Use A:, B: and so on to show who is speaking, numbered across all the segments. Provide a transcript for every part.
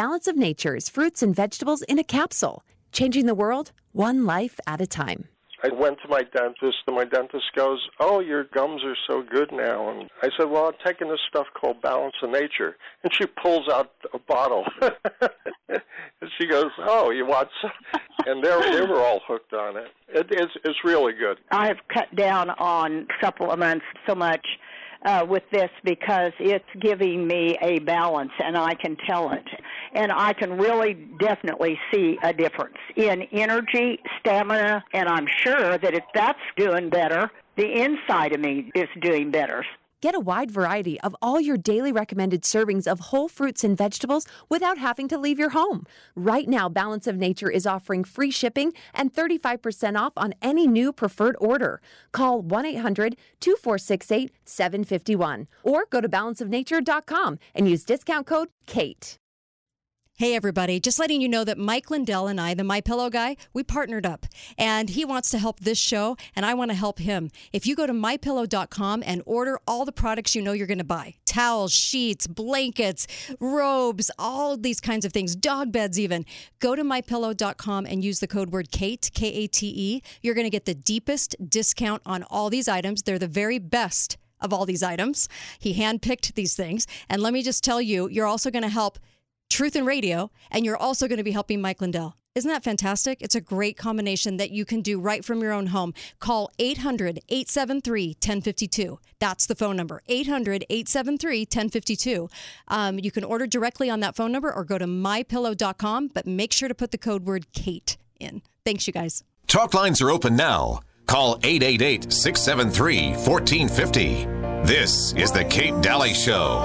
A: Balance of Nature's fruits and vegetables in a capsule, changing the world one life at a time.
B: I went to my dentist, and my dentist goes, "Oh, your gums are so good now." And I said, "Well, I'm taking this stuff called Balance of Nature." And she pulls out a bottle, and she goes, "Oh, you want?" Some? And they they were all hooked on it. It is it's really good.
C: I've cut down on supplements so much uh, with this because it's giving me a balance and I can tell it. And I can really definitely see a difference in energy, stamina, and I'm sure that if that's doing better, the inside of me is doing better.
A: Get a wide variety of all your daily recommended servings of whole fruits and vegetables without having to leave your home. Right now, Balance of Nature is offering free shipping and 35% off on any new preferred order. Call 1 800 2468 751 or go to balanceofnature.com and use discount code KATE.
D: Hey everybody, just letting you know that Mike Lindell and I, the My Pillow guy, we partnered up and he wants to help this show and I want to help him. If you go to mypillow.com and order all the products you know you're going to buy, towels, sheets, blankets, robes, all these kinds of things, dog beds even, go to mypillow.com and use the code word KATE, K A T E. You're going to get the deepest discount on all these items. They're the very best of all these items. He handpicked these things. And let me just tell you, you're also going to help Truth and Radio, and you're also going to be helping Mike Lindell. Isn't that fantastic? It's a great combination that you can do right from your own home. Call 800 873 1052. That's the phone number 800 873 1052. Um, you can order directly on that phone number or go to mypillow.com, but make sure to put the code word Kate in. Thanks, you guys.
E: Talk lines are open now. Call 888 673 1450. This is The Kate Dalley Show.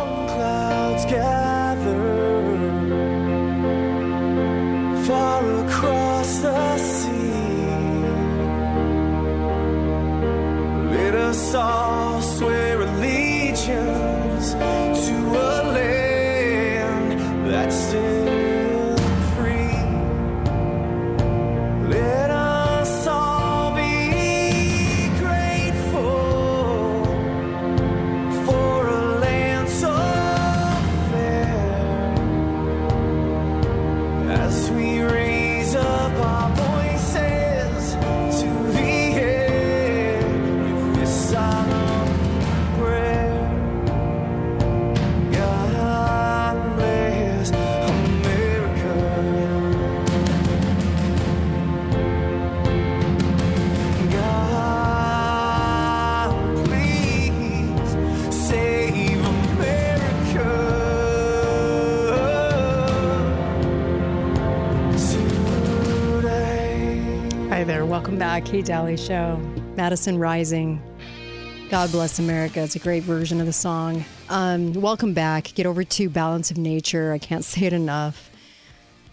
F: Us all swear
D: Kate Dalley Show. Madison Rising. God bless America. It's a great version of the song. Um, welcome back. Get over to Balance of Nature. I can't say it enough.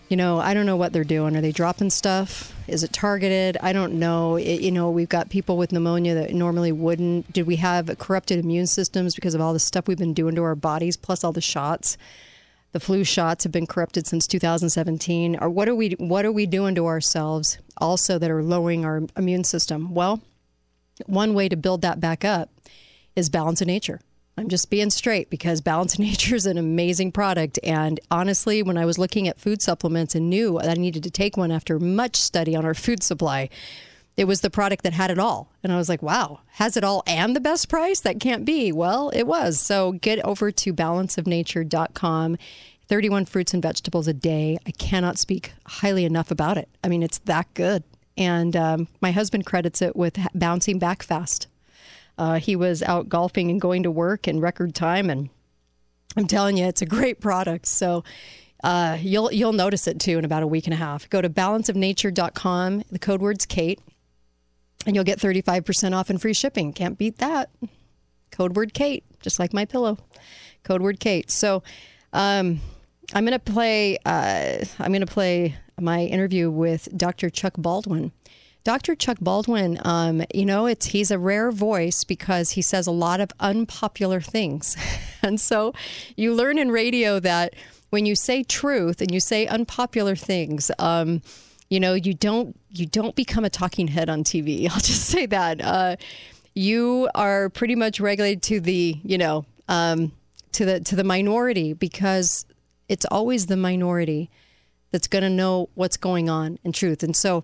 D: You know, I don't know what they're doing. Are they dropping stuff? Is it targeted? I don't know. It, you know, we've got people with pneumonia that normally wouldn't. Did we have corrupted immune systems because of all the stuff we've been doing to our bodies, plus all the shots? The flu shots have been corrupted since 2017. Or what are we what are we doing to ourselves also that are lowering our immune system? Well, one way to build that back up is balance of nature. I'm just being straight because Balance of Nature is an amazing product. And honestly, when I was looking at food supplements and knew I needed to take one after much study on our food supply, it was the product that had it all. And I was like, wow, has it all and the best price? That can't be. Well, it was. So get over to balanceofnature.com. 31 fruits and vegetables a day. I cannot speak highly enough about it. I mean, it's that good. And um, my husband credits it with bouncing back fast. Uh, he was out golfing and going to work in record time, and I'm telling you, it's a great product. So uh, you'll you'll notice it too in about a week and a half. Go to balanceofnature.com. The code word's Kate, and you'll get 35% off and free shipping. Can't beat that. Code word Kate, just like my pillow. Code word Kate. So um, I'm gonna play. Uh, I'm gonna play my interview with Dr. Chuck Baldwin. Dr. Chuck Baldwin, um, you know, it's he's a rare voice because he says a lot of unpopular things, and so you learn in radio that when you say truth and you say unpopular things, um, you know, you don't you don't become a talking head on TV. I'll just say that uh, you are pretty much regulated to the you know um, to the to the minority because it's always the minority that's going to know what's going on in truth. And so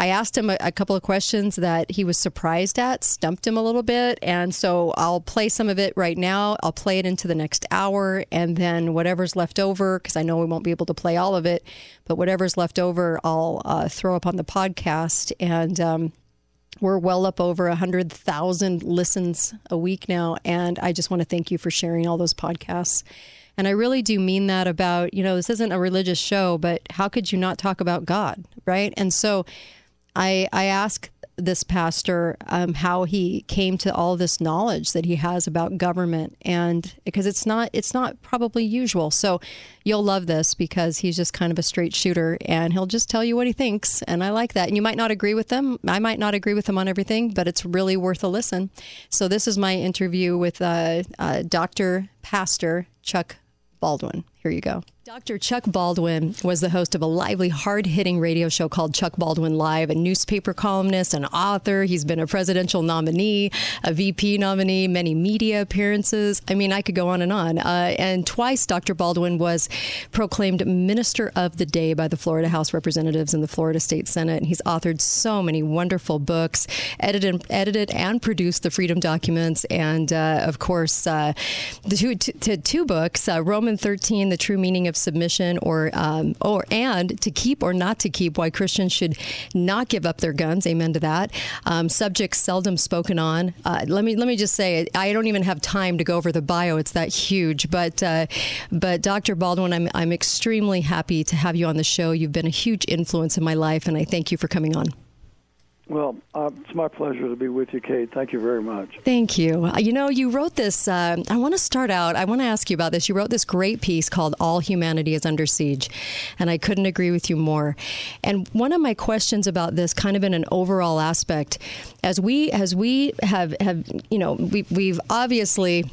D: I asked him a, a, couple of questions that he was surprised at, stumped him a little bit. And so I'll play some of it right now. I'll play it into the next hour. And then whatever's left over, because I know we won't be able to play all of it, but whatever's left over, I'll uh, throw up on the podcast. And, um, we're well up over 100,000 listens a week now. And I just want to thank you for sharing all those podcasts. And I really do mean that about, you know, this isn't a religious show, but how could you not talk about God, right? And so I, I ask this pastor um, how he came to all this knowledge that he has about government and because it's not it's not probably usual. So you'll love this because he's just kind of a straight shooter and he'll just tell you what he thinks. And i like that. And you might not agree with them i might not agree with him on everything but it's really worth a listen. So this is my interview with uh, uh, dr pastor chuck baldwin. Here you go Dr. Chuck Baldwin was the host of a lively, hard hitting radio show called Chuck Baldwin Live, a newspaper columnist, an author. He's been a presidential nominee, a VP nominee, many media appearances. I mean, I could go on and on. Uh, and twice, Dr. Baldwin was proclaimed Minister of the Day by the Florida House Representatives and the Florida State Senate. And he's authored so many wonderful books, edited, edited and produced the Freedom Documents, and uh, of course, uh, the two, t- two books uh, Roman 13, The True Meaning of submission or um, or and to keep or not to keep why Christians should not give up their guns. Amen to that. Um, subjects seldom spoken on. Uh, let me let me just say I don't even have time to go over the bio. It's that huge. But uh, but Dr. Baldwin, I'm I'm extremely happy to have you on the show. You've been a huge influence in my life, and I thank you for coming on.
G: Well, uh, it's my pleasure to be with you, Kate. Thank you very much.
D: Thank you. You know, you wrote this. Uh, I want to start out. I want to ask you about this. You wrote this great piece called "All Humanity is Under Siege," and I couldn't agree with you more. And one of my questions about this, kind of in an overall aspect, as we as we have have you know we we've obviously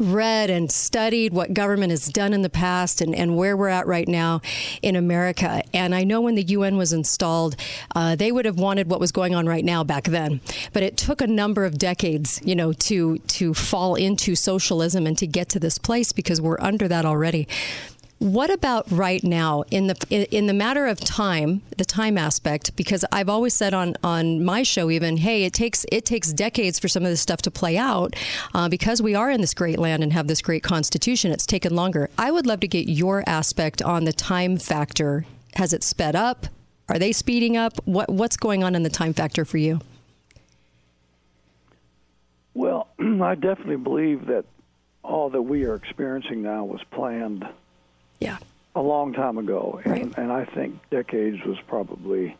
D: read and studied what government has done in the past and, and where we're at right now in America. And I know when the UN was installed, uh, they would have wanted what was going on right now back then. But it took a number of decades, you know, to to fall into socialism and to get to this place because we're under that already. What about right now in the in the matter of time, the time aspect? Because I've always said on on my show, even, hey, it takes it takes decades for some of this stuff to play out. Uh, because we are in this great land and have this great constitution, it's taken longer. I would love to get your aspect on the time factor. Has it sped up? Are they speeding up? What what's going on in the time factor for you?
G: Well, I definitely believe that all that we are experiencing now was planned
D: yeah.
G: A long time ago. And,
D: right.
G: and I think decades was probably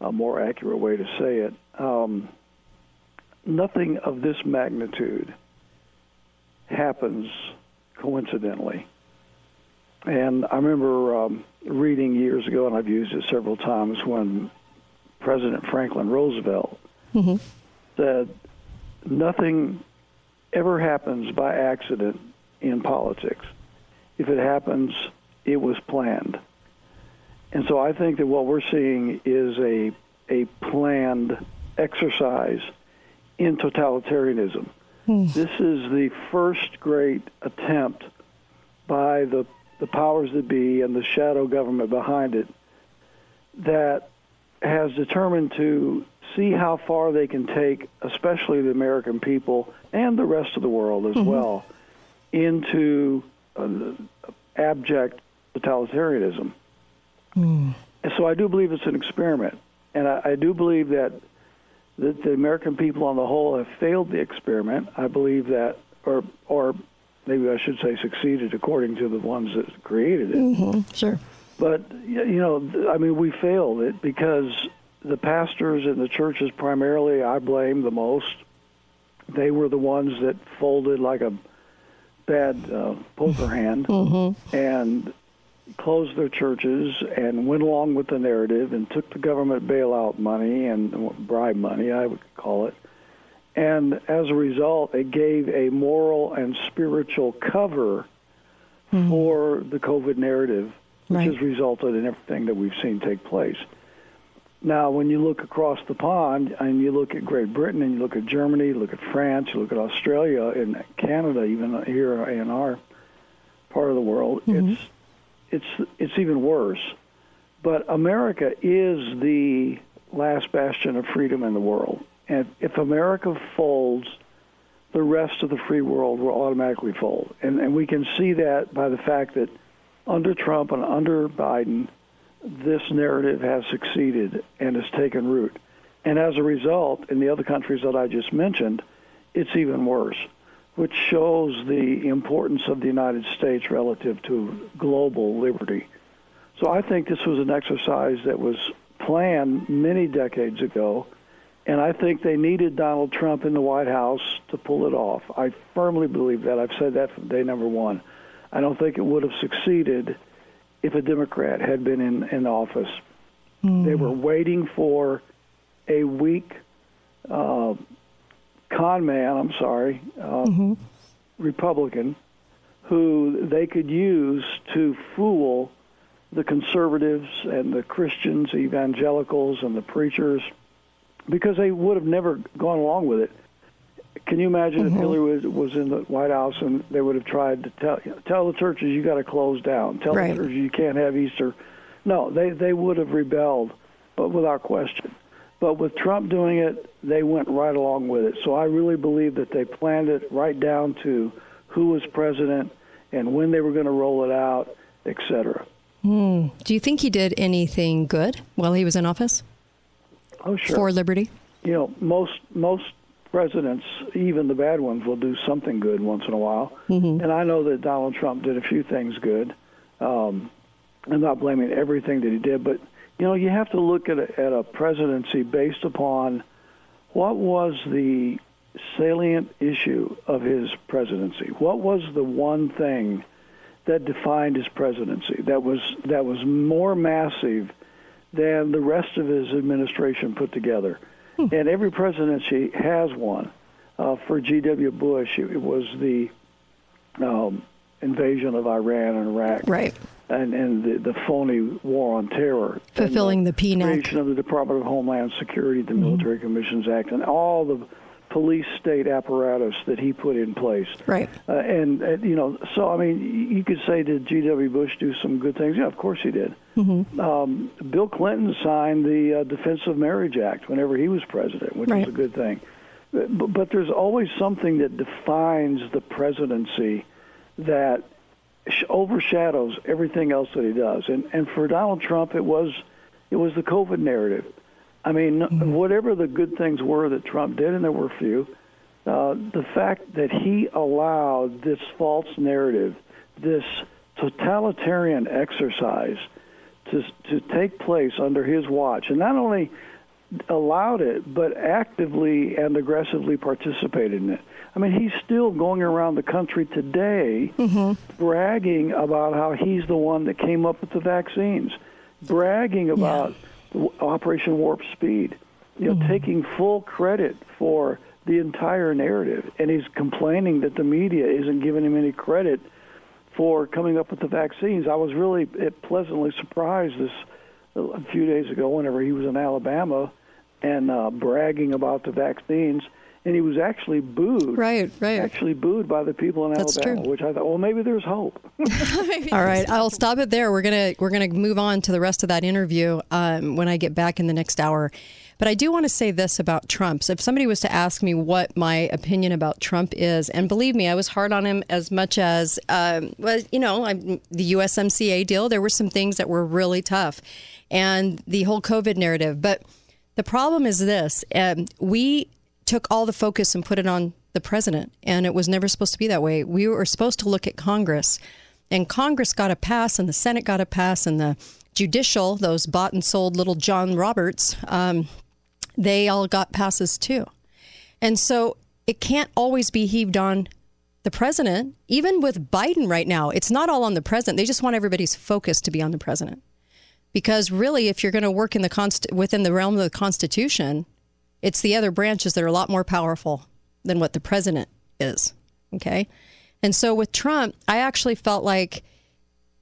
G: a more accurate way to say it. Um, nothing of this magnitude happens coincidentally. And I remember um, reading years ago, and I've used it several times, when President Franklin Roosevelt
D: mm-hmm.
G: said, Nothing ever happens by accident in politics if it happens, it was planned. And so I think that what we're seeing is a a planned exercise in totalitarianism.
D: Hmm.
G: This is the first great attempt by the the powers that be and the shadow government behind it that has determined to see how far they can take, especially the American people and the rest of the world as
D: mm-hmm.
G: well, into abject totalitarianism.
D: Mm.
G: And so I do believe it's an experiment, and I, I do believe that that the American people on the whole have failed the experiment. I believe that, or or maybe I should say succeeded according to the ones that created it.
D: Mm-hmm. Sure.
G: But you know, I mean, we failed it because the pastors and the churches, primarily, I blame the most. They were the ones that folded like a bad uh, poker hand
D: mm-hmm.
G: and closed their churches and went along with the narrative and took the government bailout money and bribe money, I would call it. And as a result, it gave a moral and spiritual cover
D: mm-hmm.
G: for the COVID narrative, which
D: right.
G: has resulted in everything that we've seen take place. Now, when you look across the pond and you look at Great Britain and you look at Germany, look at France, you look at Australia and Canada, even here in our part of the world, mm-hmm. it's it's it's even worse. But America is the last bastion of freedom in the world, and if America folds, the rest of the free world will automatically fold. And and we can see that by the fact that under Trump and under Biden, this narrative has succeeded and has taken root. And as a result, in the other countries that I just mentioned, it's even worse, which shows the importance of the United States relative to global liberty. So I think this was an exercise that was planned many decades ago, and I think they needed Donald Trump in the White House to pull it off. I firmly believe that. I've said that from day number one. I don't think it would have succeeded if a Democrat had been in, in office. They were waiting for a weak uh, con man, I'm sorry, uh, Republican, who they could use to fool the conservatives and the Christians, evangelicals, and the preachers, because they would have never gone along with it. Can you imagine if mm-hmm. Hillary was, was in the White House and they would have tried to tell tell the churches you got to close down, tell
D: Right.
G: the churches you can't have Easter? No, they they would have rebelled, but without question. But with Trump doing it, they went right along with it. So I really believe that they planned it right down to who was president and when they were going to roll it out, et cetera. Hmm.
D: Do you think he did anything good while he was in office
G: Oh, sure.
D: for liberty?
G: you know, most most presidents, even the bad ones, will do something good once in a while.
D: Mm-hmm.
G: And I know that Donald Trump did a few things good. Um, I'm not blaming everything that he did, but you know, you have to look at a, at a presidency based upon what was the salient issue of his presidency. What was the one thing that defined his presidency that was that was more massive than the rest of his administration put together. And every presidency has one. Uh, for G.W. Bush, it was the um, invasion of Iran and Iraq,
D: Right.
G: and and the, the phony war on terror,
D: Fulfilling
G: and
D: the PNAC.
G: creation of the Department of Homeland Security, the Military Commissions Act, and all the police state apparatus that he put in place.
D: Right.
G: Uh, and, uh, you know, so I mean, you could say did G.W. Bush do some good things? Yeah, of course he did. Um, Bill Clinton signed the uh, Defense of Marriage Act whenever he was president, which
D: Right.
G: was a good thing. But, but there's always something that defines the presidency that sh- overshadows everything else that he does. And and for Donald Trump, it was it was the COVID narrative. I mean, whatever the good things were that Trump did, and there were few, uh, the fact that he allowed this false narrative, this totalitarian exercise, to to take place under his watch, and not only allowed it, but actively and aggressively participated in it. I mean, he's still going around the country today bragging about how he's the one that came up with the vaccines, bragging about w Operation Warp Speed, you know, taking full credit for the entire narrative, and he's complaining that the media isn't giving him any credit for coming up with the vaccines. I was really eh, pleasantly surprised this a few days ago whenever he was in Alabama and uh, bragging about the vaccines, and he was actually booed.
D: Right, right.
G: Actually booed by the people in
D: That's
G: Alabama,
D: true.
G: which I thought, well, maybe there's hope.
D: All right, I'll stop it there. We're gonna we're gonna move on to the rest of that interview um, when I get back in the next hour. But I do want to say this about Trump. So if somebody was to ask me what my opinion about Trump is, and believe me, I was hard on him as much as, um, well, you know, I'm, the USMCA deal. There were some things that were really tough, and the whole COVID narrative. But the problem is this: um, we took all the focus and put it on the president, and it was never supposed to be that way. We were supposed to look at Congress, and Congress got a pass, and the Senate got a pass, and the judicial, those bought and sold little John Roberts, um, they all got passes too. And so it can't always be heaved on the president. Even with Biden right now, it's not all on the president. They just want everybody's focus to be on the president. Because really, if you're going to work in the const- within the realm of the Constitution, it's the other branches that are a lot more powerful than what the president is. Okay. And so with Trump, I actually felt like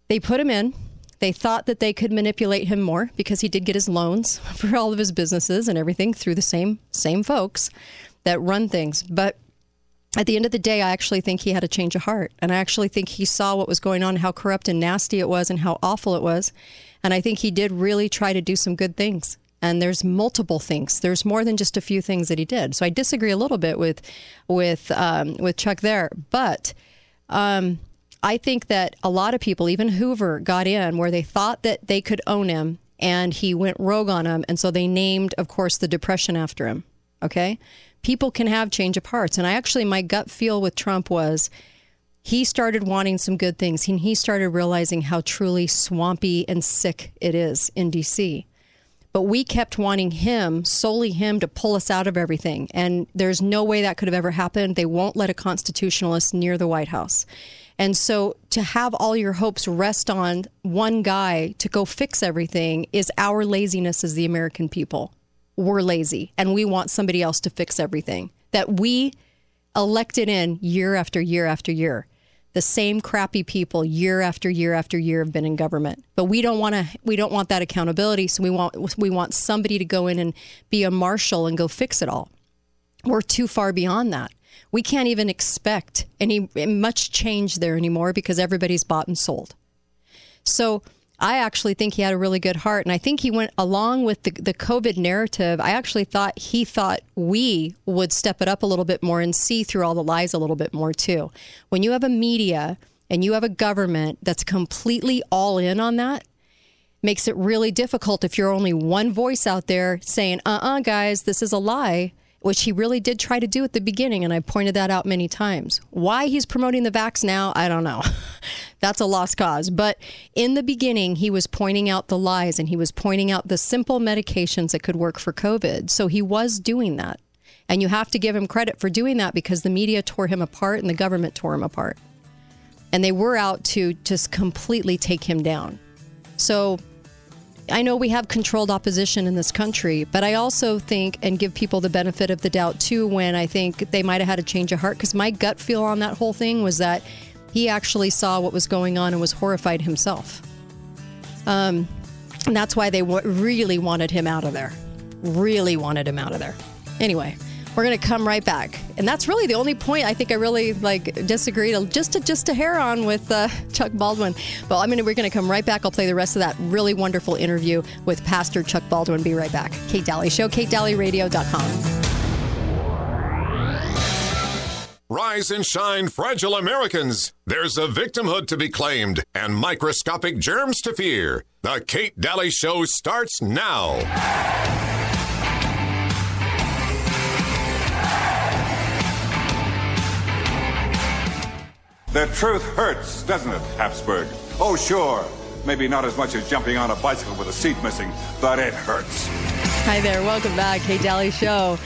D: they put him in. They thought that they could manipulate him more because he did get his loans for all of his businesses and everything through the same same folks that run things. But at the end of the day, I actually think he had a change of heart. And I actually think he saw what was going on, how corrupt and nasty it was, and how awful it was. And I think he did really try to do some good things. And there's multiple things. There's more than just a few things that he did. So I disagree a little bit with with um, with Chuck there, but um, I think that a lot of people, even Hoover, got in where they thought that they could own him, and he went rogue on them, and so they named, of course, the depression after him. Okay, people can have change of hearts, and I actually my gut feel with Trump was he started wanting some good things, and he started realizing how truly swampy and sick it is in D.C but we kept wanting him, solely him, to pull us out of everything. And there's no way that could have ever happened. They won't let a constitutionalist near the White House. And so to have all your hopes rest on one guy to go fix everything is our laziness as the American people. We're lazy and we want somebody else to fix everything that we elected in year after year after year the same crappy people year after year after year have been in government. But we don't want to we don't want that accountability, so we want we want somebody to go in and be a marshal and go fix it all. We're too far beyond that. We can't even expect any much change there anymore because everybody's bought and sold. So I actually think he had a really good heart. And I think he went along with the, the COVID narrative. I actually thought he thought we would step it up a little bit more and see through all the lies a little bit more, too. When you have a media and you have a government that's completely all in on that, makes it really difficult if you're only one voice out there saying, uh uh guys, this is a lie which he really did try to do at the beginning, and I pointed that out many times. Why he's promoting the vax now, I don't know. That's a lost cause. But in the beginning, he was pointing out the lies and he was pointing out the simple medications that could work for COVID. So he was doing that. And you have to give him credit for doing that because the media tore him apart and the government tore him apart. And they were out to just completely take him down. So I know we have controlled opposition in this country, but I also think and give people the benefit of the doubt too when I think they might have had a change of heart because my gut feel on that whole thing was that he actually saw what was going on and was horrified himself. Um, and that's why they w- really wanted him out of there. Really wanted him out of there. Anyway, we're going to come right back, and that's really the only point I think I really like disagreed just to, just a hair on with uh, Chuck Baldwin. But I mean, we're going to come right back. I'll play the rest of that really wonderful interview with Pastor Chuck Baldwin. Be right back. Kate Dalley Show, KateDalleyRadio.com.
E: Rise and shine, fragile Americans. There's a victimhood to be claimed and microscopic germs to fear. The Kate Dalley Show starts now.
H: The truth hurts, doesn't it, Habsburg? Oh, sure. Maybe not as much as jumping on a bicycle with a seat missing, but it hurts.
D: Hi there. Welcome back. Kate Dalley Show.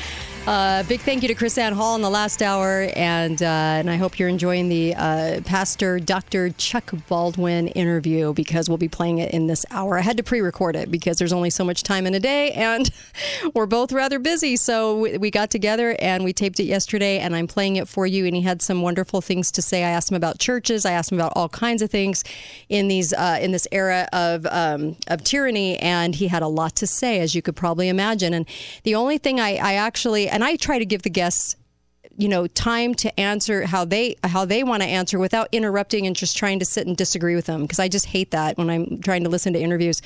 D: Uh, big thank you to KrisAnne Hall in the last hour, and uh, and I hope you're enjoying the uh, Pastor Dr. Chuck Baldwin interview because we'll be playing it in this hour. I had to pre-record it because there's only so much time in a day, and we're both rather busy. So we, we got together and we taped it yesterday, and I'm playing it for you. And he had some wonderful things to say. I asked him about churches. I asked him about all kinds of things in these uh, in this era of um, of tyranny, and he had a lot to say, as you could probably imagine. And the only thing I, I actually and I try to give the guests you know time to answer how they how they want to answer without interrupting and just trying to sit and disagree with them because I just hate that when I'm trying to listen to interviews.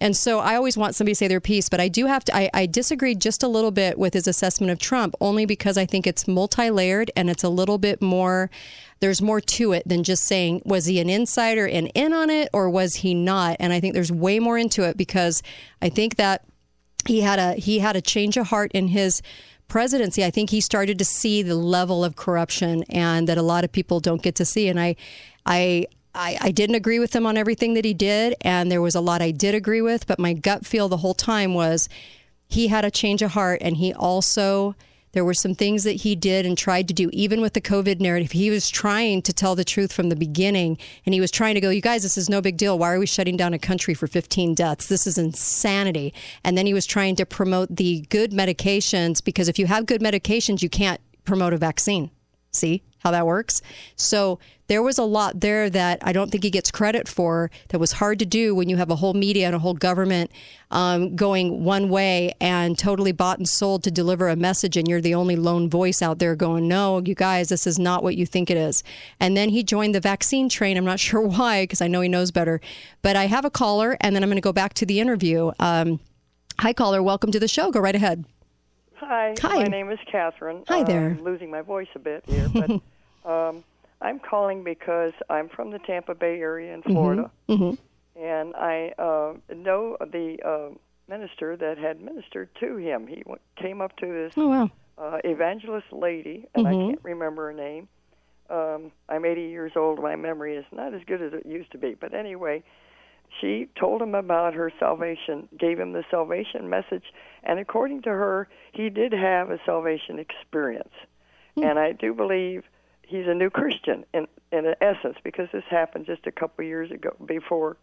D: And so I always want somebody to say their piece, but I do have to I, I disagree just a little bit with his assessment of Trump only because I think it's multi-layered and it's a little bit more there's more to it than just saying was he an insider and in on it or was he not? And I think there's way more into it because I think that he had a he had a change of heart in his presidency, I think he started to see the level of corruption and that a lot of people don't get to see. And I, I, I, I, didn't agree with him on everything that he did, and there was a lot I did agree with, but my gut feel the whole time was he had a change of heart, and he also there were some things that he did and tried to do, even with the COVID narrative. He was trying to tell the truth from the beginning, and he was trying to go, You guys, this is no big deal. Why are we shutting down a country for 15 deaths? This is insanity. And then he was trying to promote the good medications because if you have good medications, you can't promote a vaccine. See? How that works. So there was a lot there that I don't think he gets credit for that was hard to do when you have a whole media and a whole government um, going one way and totally bought and sold to deliver a message, and you're the only lone voice out there going, no, you guys, this is not what you think it is. And then he joined the vaccine train. I'm not sure why, because I know he knows better. But I have a caller, and then I'm going to go back to the interview. Um, hi, caller. Welcome to the show. Go right ahead.
I: Hi.
D: Hi.
I: My name is Catherine.
D: Hi there.
I: I'm losing my voice a bit here, but um, I'm calling because I'm from the Tampa Bay area in Florida,
D: Mhm.
I: and I uh, know the uh, minister that had ministered to him. He w- came up to this
D: Oh, wow.
I: uh, evangelist lady, and I
D: Mhm.
I: can't remember her name. Um, I'm 80 years old. My memory is not as good as it used to be. But anyway, she told him about her salvation, gave him the salvation message, and according to her, he did have a salvation experience. And I do believe he's a new Christian in in essence because this happened just a couple of years ago before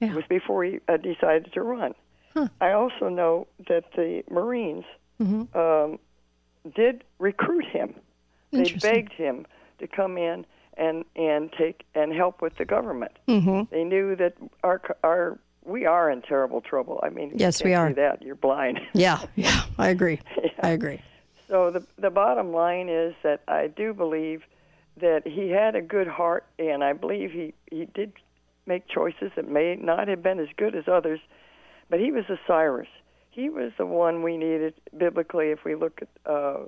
D: Yeah.
I: it was before he uh, decided to run. I also know that the Marines
D: Mm-hmm.
I: um, did recruit him. They begged him to come in and and take and help with the government.
D: Mhm.
I: They knew that our our we are in terrible trouble. I mean,
D: Yes, we are.
I: That you're blind.
D: Yeah, yeah, I agree. I agree.
I: So the the bottom line is that I do believe that he had a good heart, and I believe he he did make choices that may not have been as good as others, but he was a Cyrus. He was the one we needed biblically. If we look at uh,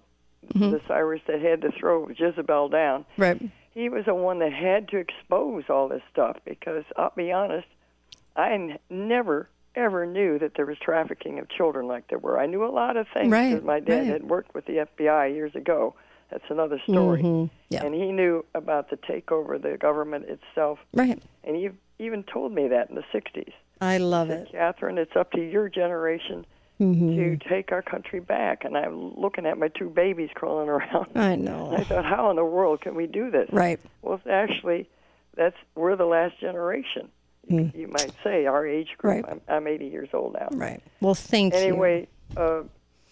I: the Cyrus that had to throw Jezebel down,
D: Right.
I: He was the one that had to expose all this stuff because I'll be honest, I n- never ever knew that there was trafficking of children like there were. I knew a lot of things
D: Right,
I: because my dad
D: right.
I: had worked with the FBI years ago. That's another story.
D: Mhm, yeah.
I: And he knew about the takeover of the government itself.
D: Right.
I: And he even told me that in the 60s.
D: I love it.
I: Catherine, it's up to your generation
D: Mm-hmm.
I: to take our country back. And I'm looking at my two babies crawling around.
D: I know.
I: I thought, how in the world can we do this?
D: Right.
I: Well, actually, that's we're the last generation. You, you might say our age group.
D: Right.
I: I'm, I'm 80 years old now.
D: Right. Well, thank you.
I: Anyway, uh,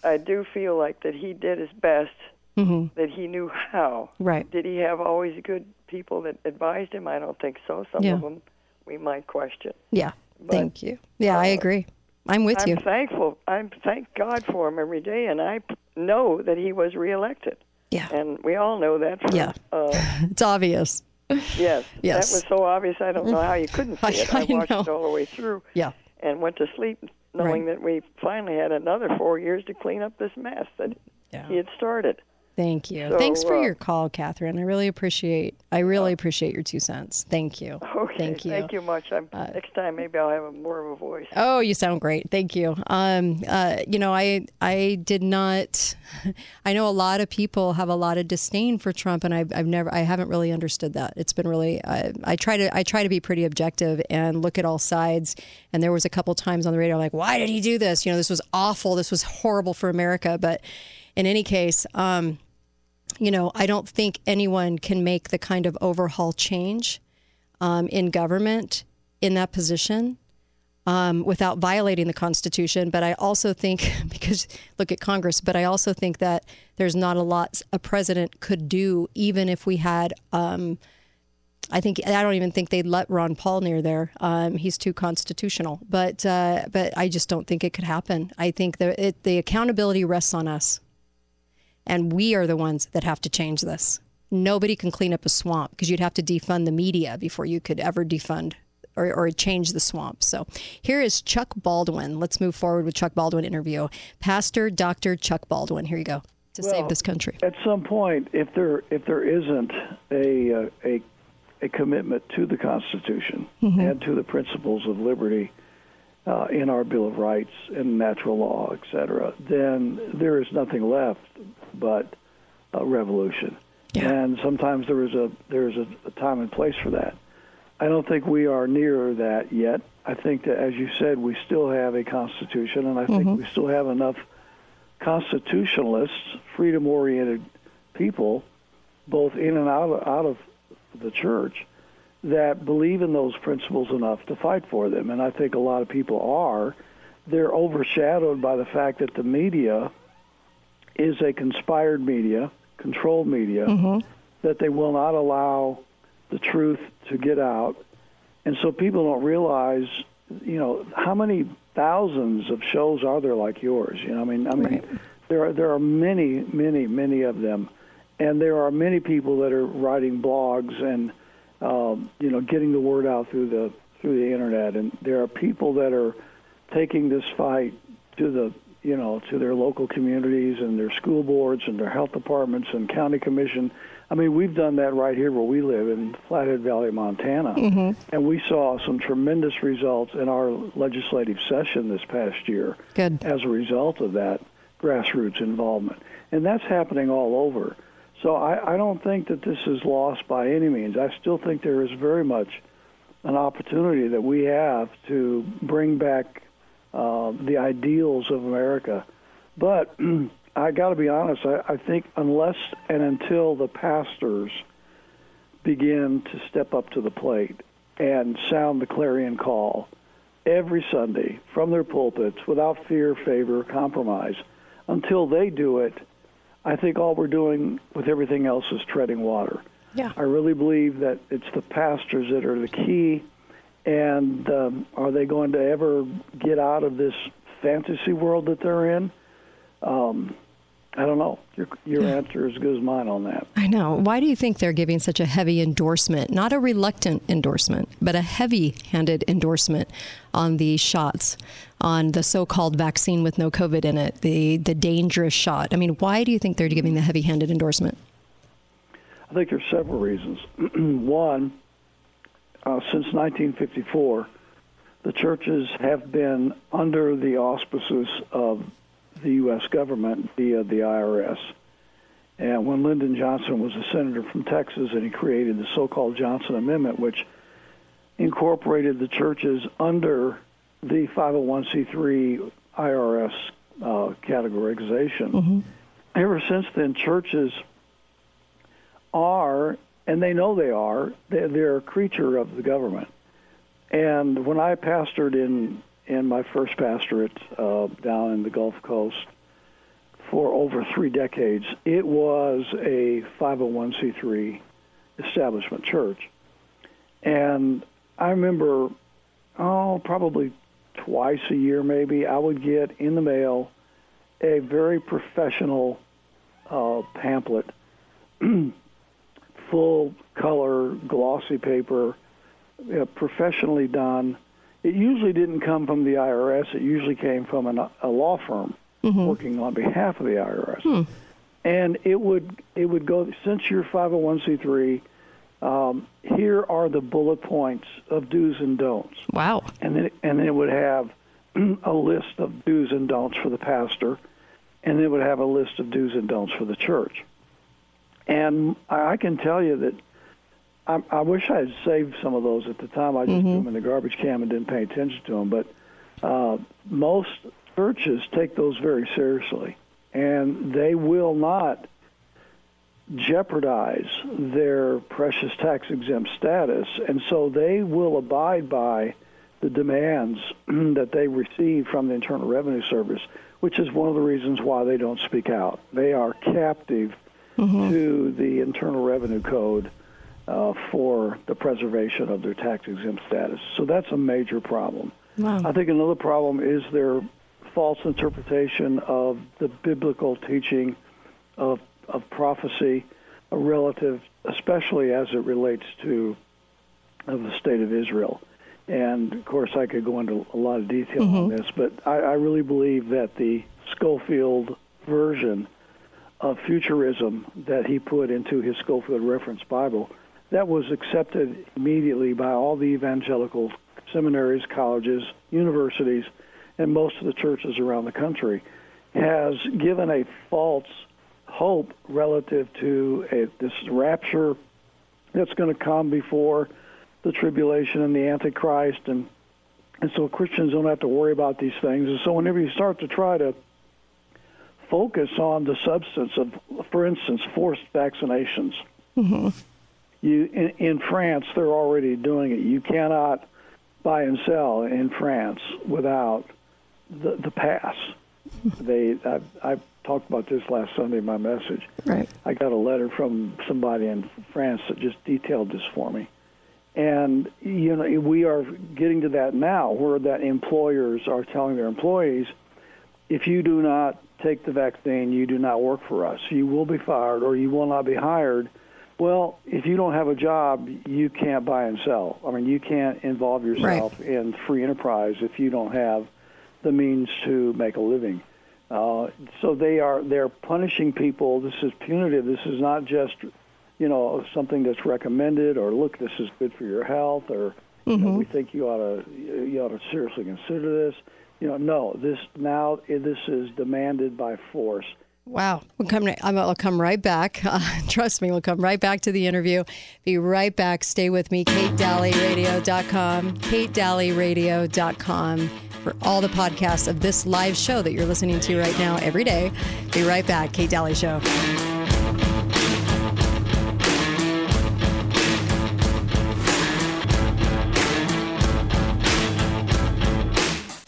I: I do feel like that he did his best. That he knew how.
D: Mm-hmm. Right.
I: Did he have always good people that advised him? I don't think so. Some
D: Yeah.
I: of them we might question.
D: Yeah. Thank you. Yeah, I agree. I'm with you.
I: I'm thankful. I'm thank God for him every day, and I know that he was reelected.
D: Yeah.
I: And we all know that. From,
D: Yeah.
I: Uh,
D: It's obvious.
I: yes.
D: Yes.
I: That was so obvious. I don't know how you couldn't see
D: I-
I: it. I,
D: I
I: watched
D: know.
I: it all the way through.
D: Yeah.
I: And went to sleep knowing
D: Right.
I: that we finally had another four years to clean up this mess that
D: Yeah.
I: he had started.
D: Thank you.
I: So,
D: Thanks for
I: uh,
D: your call, Catherine. I really appreciate. I really appreciate your two cents. Thank you.
I: Okay.
D: Thank you. Uh,
I: Thank you much. I'm, next time maybe I'll have a more of a voice.
D: Oh, you sound great. Thank you. Um, uh, you know, I I did not. I know a lot of people have a lot of disdain for Trump, and I've, I've never, I haven't really understood that. It's been really. I, I try to I try to be pretty objective and look at all sides. And there was a couple times on the radio, like, why did he do this? You know, this was awful. This was horrible for America. But in any case, um, you know, I don't think anyone can make the kind of overhaul change um, in government in that position um, without violating the Constitution. But I also think, because look at Congress, but I also think that there's not a lot a president could do, even if we had. Um, I think I don't even think they'd let Ron Paul near there. Um, he's too constitutional. But uh, but I just don't think it could happen. I think the it, the accountability rests on us, and we are the ones that have to change this. Nobody can clean up a swamp because you'd have to defund the media before you could ever defund or, or change the swamp. So here is Chuck Baldwin. Let's move forward with Chuck Baldwin interview. Pastor Dr. Chuck Baldwin. Here you go to save this country.
G: At some point, if there if there isn't a uh, a a commitment to the Constitution
D: Mm-hmm.
G: and to the principles of liberty uh, in our Bill of Rights and natural law, et cetera, then there is nothing left but a revolution.
D: Yeah.
G: And sometimes there is a there is a, a time and place for that. I don't think we are near that yet. I think that, as you said, we still have a constitution, and I think we still have enough constitutionalists, freedom-oriented people, both in and out of, out of the church, that believe in those principles enough to fight for them. And I think a lot of people are. They're overshadowed by the fact that the media is a conspired media, controlled media, mm-hmm. that they will not allow the truth to get out. And so people don't realize, you know, how many thousands of shows are there like yours? You know, I mean, I mean,
D: Right.
G: there are there are many, many, many of them, and there are many people that are writing blogs and um, you know getting the word out through the through the internet, and there are people that are taking this fight to the you know to their local communities and their school boards and their health departments and county commission. I mean, we've done that right here where we live in Flathead Valley, Montana, and we saw some tremendous results in our legislative session this past year
D: Good.
G: as a result of that grassroots involvement. And that's happening all over. So I, I don't think that this is lost by any means. I still think there is very much an opportunity that we have to bring back uh, the ideals of America. But I got to be honest, I, I think unless and until the pastors begin to step up to the plate and sound the clarion call every Sunday from their pulpits without fear, favor, compromise, until they do it, I think all we're doing with everything else is treading water.
D: Yeah.
G: I really believe that it's the pastors that are the key. And um, are they going to ever get out of this fantasy world that they're in? Um, I don't know. Your your answer is as good as mine on that.
D: I know. Why do you think they're giving such a heavy endorsement? Not a reluctant endorsement, but a heavy handed endorsement on the shots, on the so called vaccine with no COVID in it, the, the dangerous shot. I mean, why do you think they're giving the heavy handed endorsement?
G: I think there's several reasons. One, uh, since 1954, the churches have been under the auspices of the U.S. government via the IRS. And when Lyndon Johnson was a senator from Texas and he created the so-called Johnson Amendment, which incorporated the churches under the 501c3 IRS uh, categorization. Ever since then, churches are, and they know they are, they're, they're a creature of the government. And when I pastored in in my first pastorate uh, down in the Gulf Coast for over three decades, it was a 501c3 establishment church. And I remember, oh, probably twice a year maybe, I would get in the mail a very professional uh, pamphlet, full color, glossy paper, uh, professionally done. It usually didn't come from the IRS. It usually came from an, a law firm working on behalf of the IRS. And it would it would go since you're 501c3. Um, here are the bullet points of do's and don'ts
D: Wow.
G: and then and then it would have a list of do's and don'ts for the pastor, and it would have a list of do's and don'ts for the church. And I I can tell you that I, I wish I had saved some of those at the time. I just threw them in the garbage can and didn't pay attention to them. But uh, most churches take those very seriously, and they will not jeopardize their precious tax exempt status, and so they will abide by the demands that they receive from the Internal Revenue Service, which is one of the reasons why they don't speak out. They are captive to the Internal Revenue Code uh, for the preservation of their tax exempt status. So that's a major problem.
D: Wow.
G: I think another problem is their false interpretation of the biblical teaching of of prophecy, a relative, especially as it relates to of the state of Israel. And of course, I could go into a lot of detail on this, but I, I really believe that the Scofield version of futurism that he put into his Scofield Reference Bible that was accepted immediately by all the evangelical seminaries, colleges, universities, and most of the churches around the country, has given a false hope relative to a, this rapture that's going to come before the tribulation and the Antichrist, and and so Christians don't have to worry about these things. And so whenever you start to try to focus on the substance of, for instance, forced vaccinations, mm-hmm. You in, in France they're already doing it. You cannot buy and sell in France without the, the pass. They, I, I talked about this last Sunday in my message.
D: Right.
G: I got a letter from somebody in France that just detailed this for me. And you know, we are getting to that now, where that employers are telling their employees, if you do not take the vaccine, you do not work for us. You will be fired, or you will not be hired. Well, if you don't have a job, you can't buy and sell. I mean, you can't involve yourself in free enterprise if you don't have the means to make a living. Uh, so they are they're punishing people. This is punitive. This is not just you know something that's recommended or look this is good for your health or you know, we think you ought to you ought to seriously consider this. You know, no. This now this is demanded by force.
D: Wow. We'll come, I'll come right back. Uh, trust me, we'll come right back to the interview. Be right back. Stay with me. KateDalleyRadio.com. KateDalleyRadio.com for all the podcasts of this live show that you're listening to right now every day. Be right back. Kate Dalley Show.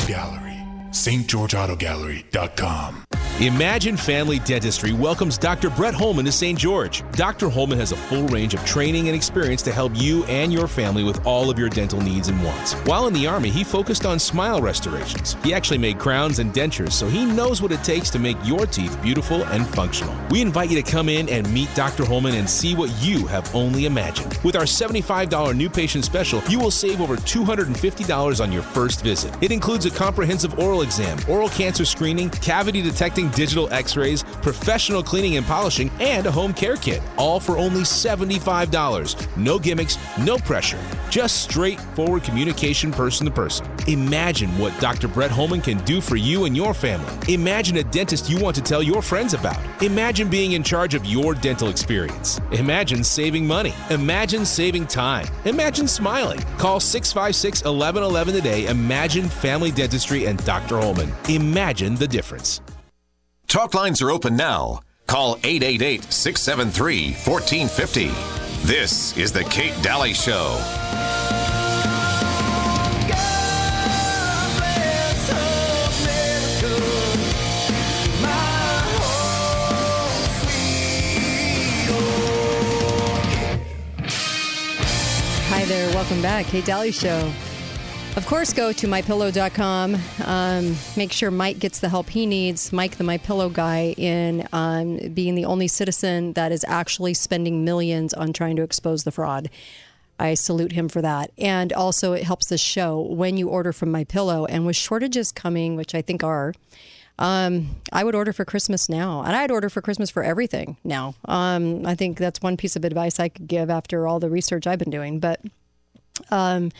J: Gallery. stgeorgeautogallery.com.
K: Imagine Family Dentistry welcomes Dr. Brett Holman to St. George. Dr. Holman has a full range of training and experience to help you and your family with all of your dental needs and wants. While in the Army, he focused on smile restorations. He actually made crowns and dentures, so he knows what it takes to make your teeth beautiful and functional. We invite you to come in and meet Dr. Holman and see what you have only imagined. With our $75 new patient special, you will save over $250 on your first visit. It includes a comprehensive oral exam, oral cancer screening, cavity detecting digital x rays, professional cleaning and polishing, and a home care kit. All for only $75. No gimmicks, no pressure. Just straightforward communication person to person. Imagine what Dr. Brett Holman can do for you and your family. Imagine a dentist you want to tell your friends about. Imagine being in charge of your dental experience. Imagine saving money. Imagine saving time. Imagine smiling. Call 656 1111 today. Imagine Family Dentistry and Dr. Holman. Imagine the difference.
E: Talk lines are open now. Call 888 673 1450. This is The Kate Dalley Show.
D: Hi there. Welcome back. Kate Dalley Show. Of course, go to mypillow.com. Um, make sure Mike gets the help he needs. Mike, the MyPillow guy, in um, being the only citizen that is actually spending millions on trying to expose the fraud. I salute him for that. And also, it helps the show when you order from MyPillow. And with shortages coming, which I think are, um, I would order for Christmas now, and I'd order for Christmas for everything now. Um, I think that's one piece of advice I could give after all the research I've been doing. But um,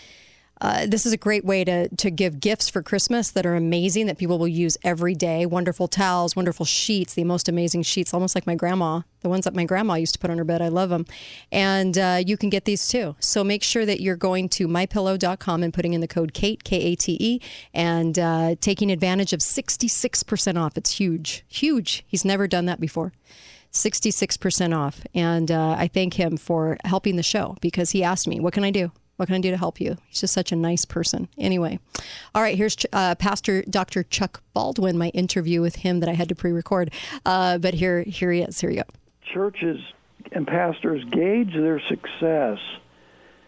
D: uh, this is a great way to to give gifts for Christmas that are amazing that people will use every day. Wonderful towels, wonderful sheets, the most amazing sheets, almost like my grandma, the ones that my grandma used to put on her bed. I love them, and uh, you can get these too. So make sure that you're going to mypillow.com and putting in the code Kate K A T E and uh, taking advantage of 66% off. It's huge, huge. He's never done that before. 66% off. And uh, I thank him for helping the show because he asked me, What can I do? What can I do to help you? He's just such a nice person. Anyway, all right, here's uh, Pastor Dr. Chuck Baldwin, my interview with him that I had to pre record. Uh, but here, here he is. Here you go.
G: churches and pastors gauge their success.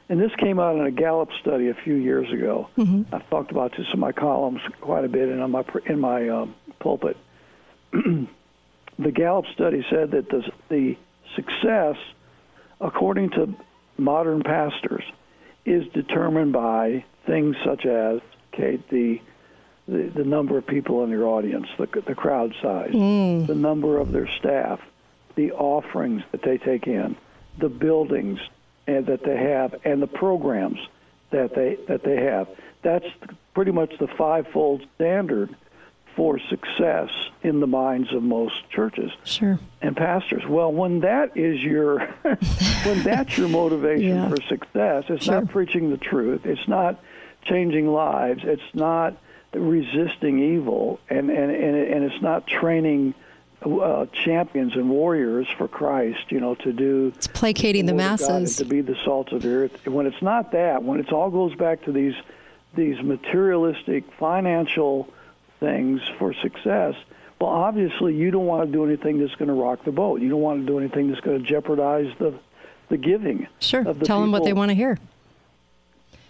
G: And this came out in a Gallup study a few years ago. I've talked about this in my columns quite a bit and on my in my um, pulpit. the Gallup study said that the the success, according to modern pastors, is determined by things such as Kate the the, the number of people in their audience, the, the crowd size, mm. the number of their staff, the offerings that they take in, the buildings and that they have, and the programs that they that they have. That's pretty much the fivefold standard for success in the minds of most churches
D: Sure.
G: and pastors. Well, when that is your when that's your motivation
D: Yeah.
G: for success, it's
D: Sure.
G: not preaching the truth. It's not changing lives. It's not resisting evil, and and and, and it's not training uh, champions and warriors for Christ. You know, to do
D: It's placating the
G: of
D: masses.
G: to be the salt of the earth. When it's not that, when it all goes back to these these materialistic financial things for success. Well, obviously, you don't want to do anything that's going to rock the boat. You don't want to do anything that's going to jeopardize the the giving.
D: Sure.
G: Of the
D: Tell them what they want to hear.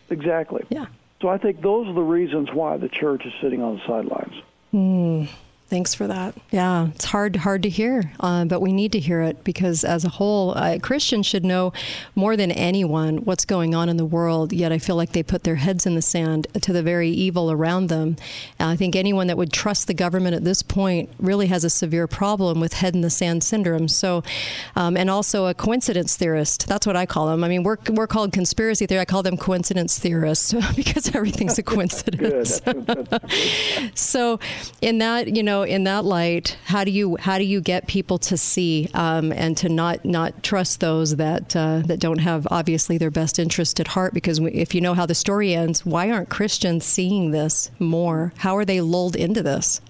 G: Exactly.
D: Yeah.
G: So I think those are the reasons why the church is sitting on the sidelines.
D: Hmm. Thanks for that. Yeah, it's hard hard to hear, uh, but we need to hear it because, as a whole, uh, Christians should know more than anyone what's going on in the world. Yet, I feel like they put their heads in the sand to the very evil around them. And I think anyone that would trust the government at this point really has a severe problem with head in the sand syndrome. So, um, and also a coincidence theorist. That's what I call them. I mean, we're we're called conspiracy theory. I call them coincidence theorists because everything's a coincidence. so in that you know in that light how do you how do you get people to see um, and to not not trust those that uh, that don't have obviously their best interest at heart because we, if you know how the story ends why aren't Christians seeing this more how are they lulled into this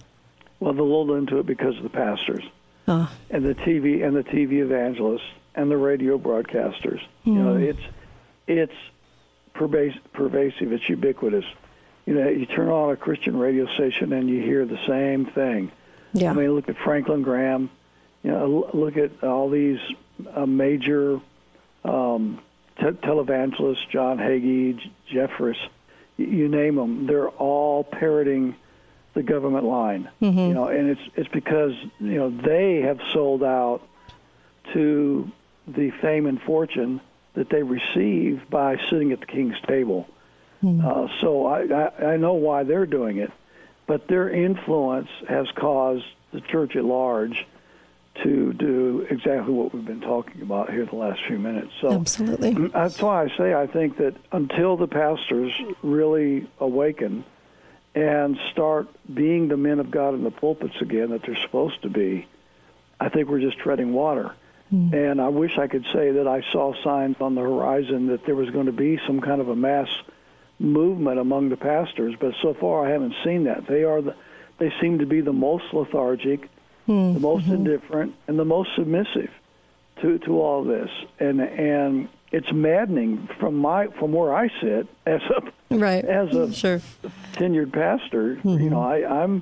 G: Well, they're lulled into it because of the pastors
D: oh.
G: and the TV and the TV evangelists and the radio broadcasters. You know,
D: Hmm.
G: it's it's pervasive, pervasive. It's ubiquitous. You know, you turn on a Christian radio station and you hear the same thing.
D: Yeah.
G: I mean, look at Franklin Graham. You know, look at all these uh, major um, te- televangelists, John Hagee, J- Jeffress, y- you name them. They're all parroting the government line. You know, and it's it's because you know they have sold out to the fame and fortune that they receive by sitting at the king's table. Hmm. Uh, so I, I I know why they're doing it, but their influence has caused the church at large to do exactly what we've been talking about here the last few minutes. So
D: absolutely, mm,
G: that's why I say I think that until the pastors really awaken and start being the men of God in the pulpits again that they're supposed to be, I think we're just treading water. Hmm. And I wish I could say that I saw signs on the horizon that there was going to be some kind of a mass movement among the pastors, but so far I haven't seen that. They are the, they seem to be the most lethargic, hmm. the most mm-hmm. indifferent, and the most submissive to to all this. And and it's maddening from my from where I sit as a
D: right
G: as a
D: sure.
G: tenured pastor. You mm-hmm. know, I, I'm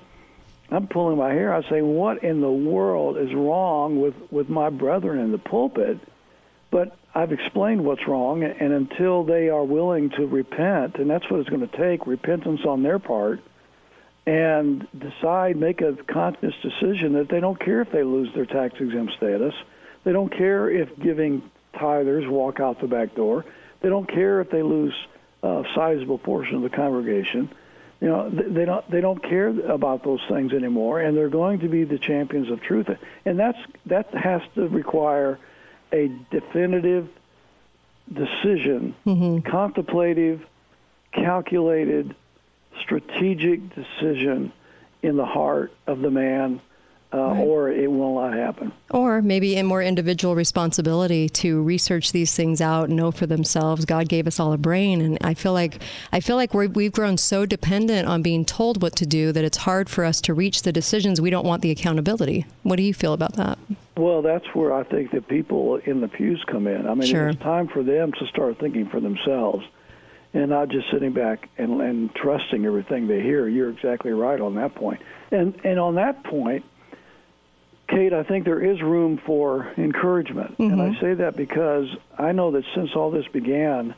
G: I'm pulling my hair. I say, what in the world is wrong with with my brethren in the pulpit? But I've explained what's wrong, and until they are willing to repent, and that's what it's going to take repentance on their part, and decide, make a conscious decision that they don't care if they lose their tax exempt status. They don't care if giving tithers walk out the back door. They don't care if they lose a sizable portion of the congregation. You know, they don't they don't care about those things anymore, and they're going to be the champions of truth. And that's that has to require a definitive decision, contemplative, calculated, strategic decision in the heart of the man, uh, or it will not happen.
D: Or maybe a more individual responsibility to research these things out, know for themselves. God gave us all a brain, and I feel like I feel like we're, we've grown so dependent on being told what to do that it's hard for us to reach the decisions. We don't want the accountability. What do you feel about that?
G: Well, that's where I think the people in the pews come in. I mean,
D: Sure.
G: it's time for them to start thinking for themselves and not just sitting back and, and trusting everything they hear. You're exactly right on that point. And and on that point, Kate, I think there is room for encouragement. And I mm-hmm. say that because I know that since all this began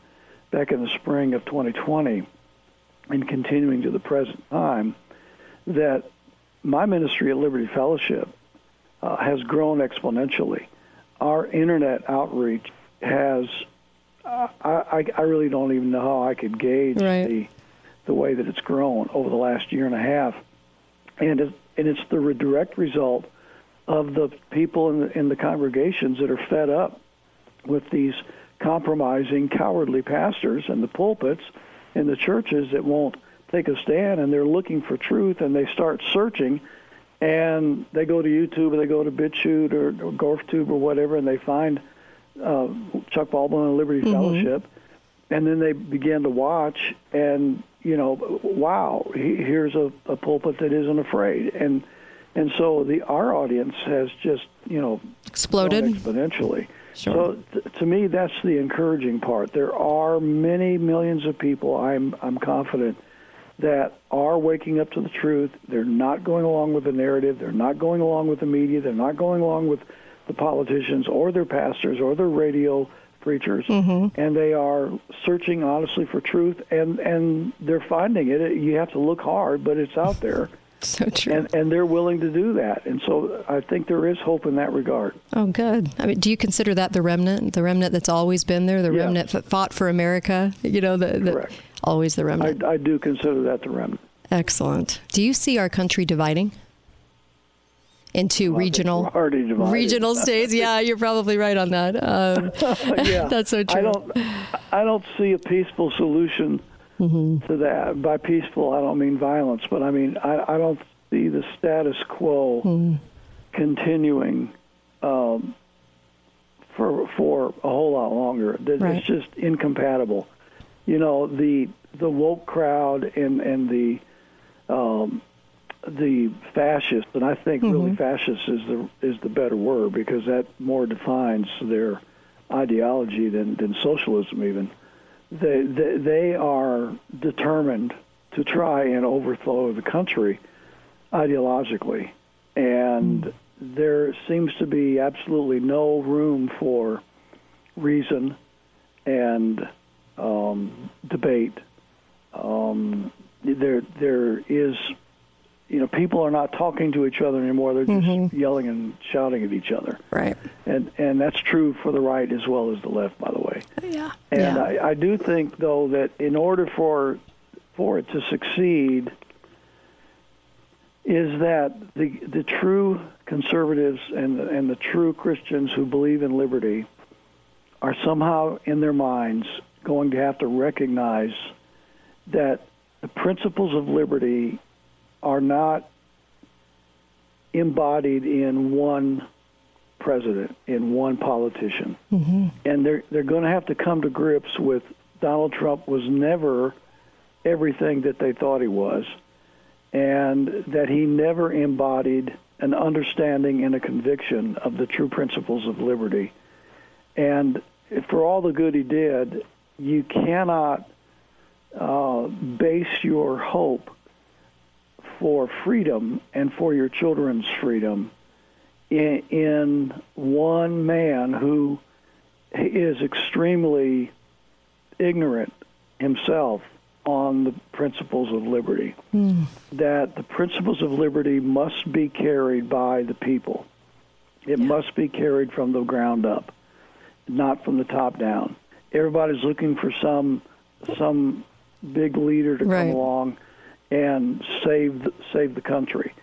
G: back in the spring of 2020 and continuing to the present time, that my ministry at Liberty Fellowship uh, has grown exponentially. Our internet outreach has, uh, I, I, I really don't even know how I could gauge
D: Right.
G: the, the way that it's grown over the last year and a half. And, it, and it's the direct result of the people in the, in the congregations that are fed up with these compromising, cowardly pastors in the pulpits in the churches that won't take a stand, and they're looking for truth, and they start searching, and they go to YouTube or they go to BitChute or, or GorfTube or whatever, and they find uh, Chuck Baldwin and Liberty Fellowship, and then they begin to watch, and you know, wow, he, here's a, a pulpit that isn't afraid, and and so the our audience has just you know
D: Exploded.
G: exponentially.
D: Sure.
G: So to me, that's the encouraging part. There are many millions of people. I'm I'm confident that are waking up to the truth. They're not going along with the narrative. They're not going along with the media. They're not going along with the politicians or their pastors or their radio preachers,
D: Mm-hmm.
G: and they are searching honestly for truth, and and they're finding it. You have to look hard, but it's out there.
D: So true.
G: And and they're willing to do that, and so I think there is hope in that regard.
D: Oh, good. I mean, do you consider that the remnant, the remnant that's always been there, the
G: Yeah.
D: remnant that fought for America? You know, the, the always the remnant.
G: I, I do consider that the remnant.
D: Excellent. Do you see our country dividing into regional
G: already divided.
D: regional states? Yeah, you're probably right on that. Um,
G: yeah,
D: that's so true.
G: I don't, I don't see a peaceful solution
D: Mm-hmm.
G: to that. By peaceful, I don't mean violence, but I mean I, I don't see the status quo
D: Mm.
G: continuing um, for for a whole lot longer.
D: Right.
G: It's just incompatible. You know, the the woke crowd and and the um, the fascists, and I think really fascist is the is the better word because that more defines their ideology than than socialism even. They they, they are determined to try and overthrow the country ideologically, and there seems to be absolutely no room for reason and um, debate. Um, there, there is, you know, people are not talking to each other anymore. They're just mm-hmm. yelling and shouting at each other,
D: right.
G: and and that's true for the right as well as the left, by the way.
D: Oh, yeah.
G: And
D: yeah.
G: I, I do think, though, that in order for for it to succeed, is that the the true conservatives and the, and the true Christians who believe in liberty are somehow in their minds going to have to recognize that the principles of liberty are not embodied in one president, in one politician and they're they're going to have to come to grips with Donald Trump was never everything that they thought he was, and that he never embodied an understanding and a conviction of the true principles of liberty. And for all the good he did, you cannot uh, base your hope for freedom and for your children's freedom in, in one man who is extremely ignorant himself on the principles of liberty. Hmm. That the principles of liberty must be carried by the people. It must be carried from the ground up, not from the top down. Everybody's looking for some some big leader to
D: Right.
G: come along and save the, save the country.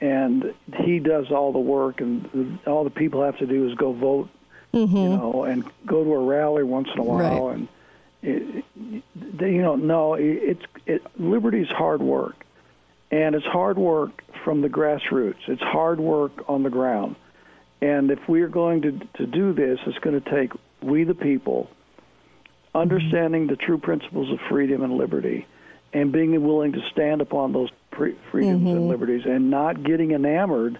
G: And he does all the work, and the, all the people have to do is go vote mm-hmm. you know, and go to a rally once in a while,
D: Right.
G: and it, they, you know, no, it, it's it, liberty's hard work, and it's hard work from the grassroots. It's hard work on the ground, and if we are going to to do this, it's going to take we the people mm-hmm. understanding the true principles of freedom and liberty, and being willing to stand upon those pre- freedoms and mm-hmm. liberties, and not getting enamored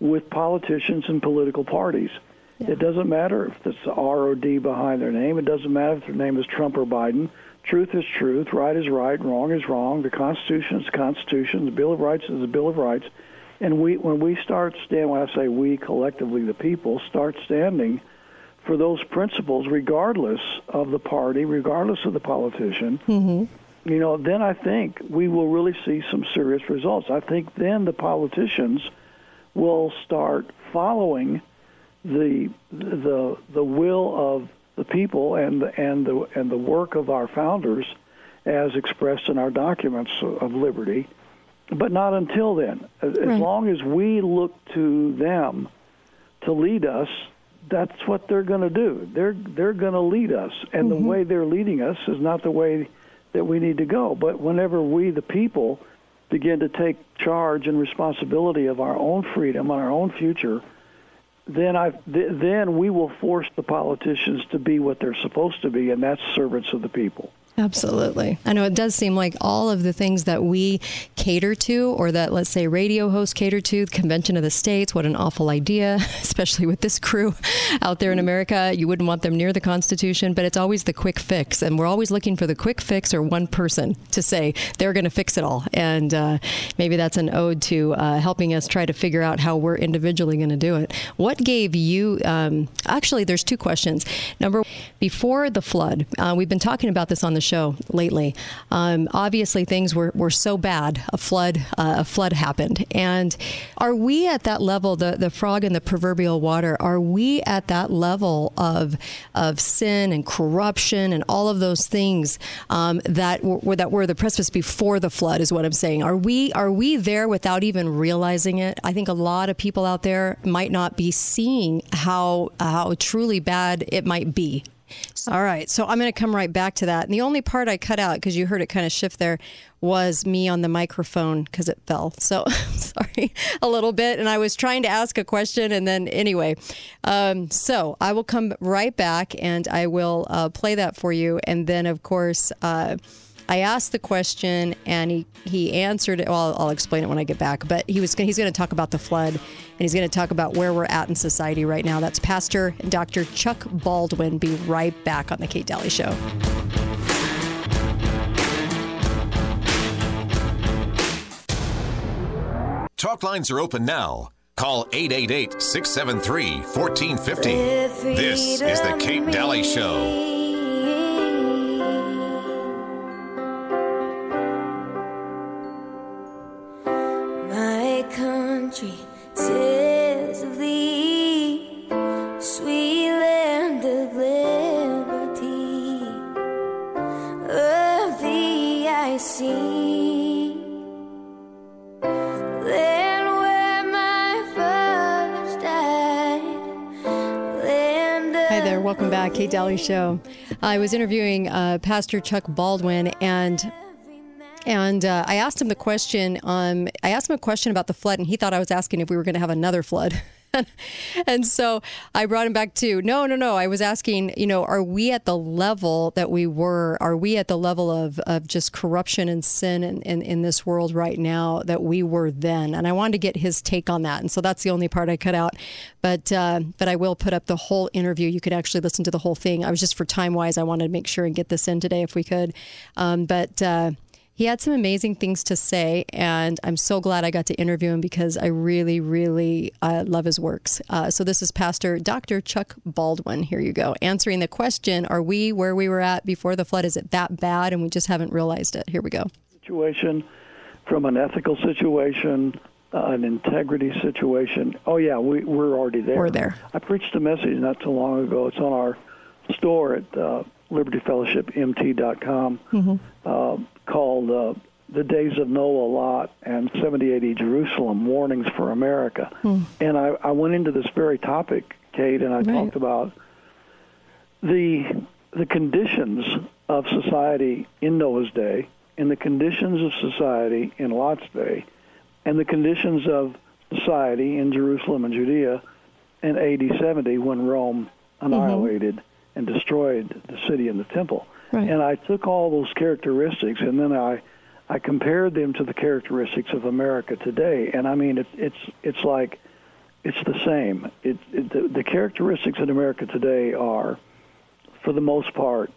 G: with politicians and political parties. It doesn't matter if it's R O D behind their name. It doesn't matter if their name is Trump or Biden. Truth is truth. Right is right. Wrong is wrong. The Constitution is the Constitution. The Bill of Rights is the Bill of Rights. And we, when we start stand, when I say we collectively, the people start standing for those principles, regardless of the party, regardless of the politician, mm-hmm. You know, then I think we will really see some serious results. I think then the politicians will start following the the the will of the people and the, and the and the work of our founders as expressed in our documents of liberty but not until then as
D: Right.
G: long as we look to them to lead us that's what they're going to do they're they're going to lead us and the mm-hmm. way they're leading us is not the way that we need to go but whenever we the people begin to take charge and responsibility of our own freedom and our own future then I th- then we will force the politicians to be what they're supposed to be, and that's servants of the people.
D: Absolutely. I know it does seem like all of the things that we cater to, or that, let's say, radio hosts cater to, the Convention of the States, what an awful idea, especially with this crew out there in America. You wouldn't want them near the Constitution, but it's always the quick fix. And we're always looking for the quick fix or one person to say they're going to fix it all. And uh, maybe that's an ode to uh, helping us try to figure out how we're individually going to do it. What gave you, um, actually, there's two questions. Number before the flood, uh, we've been talking about this on the show lately. Um, obviously, things were, were so bad. A flood, uh, a flood happened, and are we at that level? The the frog in the proverbial water. Are we at that level of of sin and corruption and all of those things um, that were that were the precipice before the flood? Is what I'm saying. Are we are we there without even realizing it? I think a lot of people out there might not be seeing how how truly bad it might be all right. So I'm going to come right back to that. And the only part I cut out, because you heard it kind of shift there, was me on the microphone because it fell. So sorry a little bit. And I was trying to ask a question. And then, anyway, um, so I will come right back and I will uh, play that for you. And then, of course, uh, I asked the question and he, he answered it. Well, I'll, explain it when I get back. But he was he's going to talk about the flood and he's going to talk about where we're at in society right now. That's Pastor Dr. Chuck Baldwin. Be right back on the Kate Dalley Show.
E: Talk lines are open now. Call 888 673 1450. This is The Kate Dalley Show.
J: I. Land
D: Hi there. Welcome back. Kate Dalley Show. I was interviewing uh, Pastor Chuck Baldwin and and uh, I asked him the question. Um, I asked him a question about the flood, and he thought I was asking if we were going to have another flood. and so I brought him back to no, no, no. I was asking, you know, are we at the level that we were? Are we at the level of, of just corruption and sin in, in, in this world right now that we were then? And I wanted to get his take on that. And so that's the only part I cut out. But uh, but I will put up the whole interview. You could actually listen to the whole thing. I was just for time wise, I wanted to make sure and get this in today if we could. Um, but uh, he had some amazing things to say, and I'm so glad I got to interview him because I really, really uh, love his works. Uh, so, this is Pastor Dr. Chuck Baldwin. Here you go, answering the question Are we where we were at before the flood? Is it that bad and we just haven't realized it? Here we go.
G: Situation from an ethical situation, uh, an integrity situation. Oh, yeah, we, we're already there.
D: We're there.
G: I preached a message not too long ago. It's on our store at uh, libertyfellowshipmt.com
D: Mm-hmm.
G: Called uh, The Days of Noah Lot and 7080 Jerusalem Warnings for America. And I, I went into this very topic, Kate, and I
D: Right.
G: talked about the the conditions of society in Noah's day and the conditions of society in Lot's day and the conditions of society in Jerusalem and Judea in AD 70 when Rome annihilated and destroyed the city and the temple.
D: Right.
G: And I took all those characteristics and then I I compared them to the characteristics of America today. And I mean it's it's it's like it's the same. It, it the, the characteristics in America today are for the most part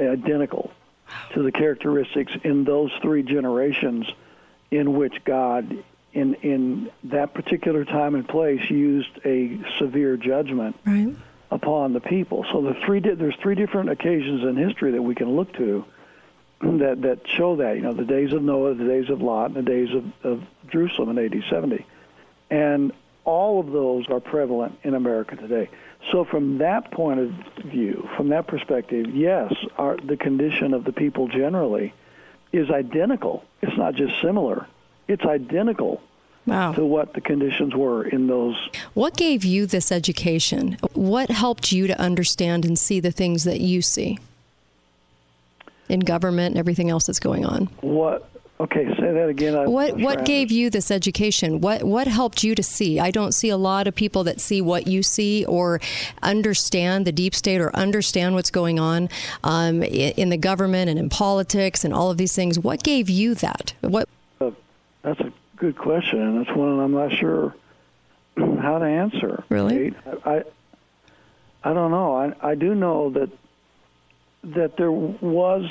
G: identical to the characteristics in those three generations in which God in in that particular time and place used a severe judgment
D: Right.
G: Upon the people. So the three di- there's three different occasions in history that we can look to that that show that you know the days of Noah, the days of Lot, and the days of, of Jerusalem in AD 70, and all of those are prevalent in America today. So from that point of view, from that perspective, yes, our, the condition of the people generally is identical. It's not just similar; it's identical
D: Wow.
G: to what the conditions were in those
D: What gave you this education? What helped you to understand and see the things that you see in government and everything else that's going on?
G: what Okay, say that again. I,
D: What what gave you this education? What what helped you to see? I don't see a lot of people that see what you see or understand the deep state or understand what's going on um, in the government and in politics and all of these things. What gave you that? What
G: Uh, that's a good question, and it's one I'm not sure how to answer.
D: Really?
G: Kate. I, I I don't know. I I do know that that there was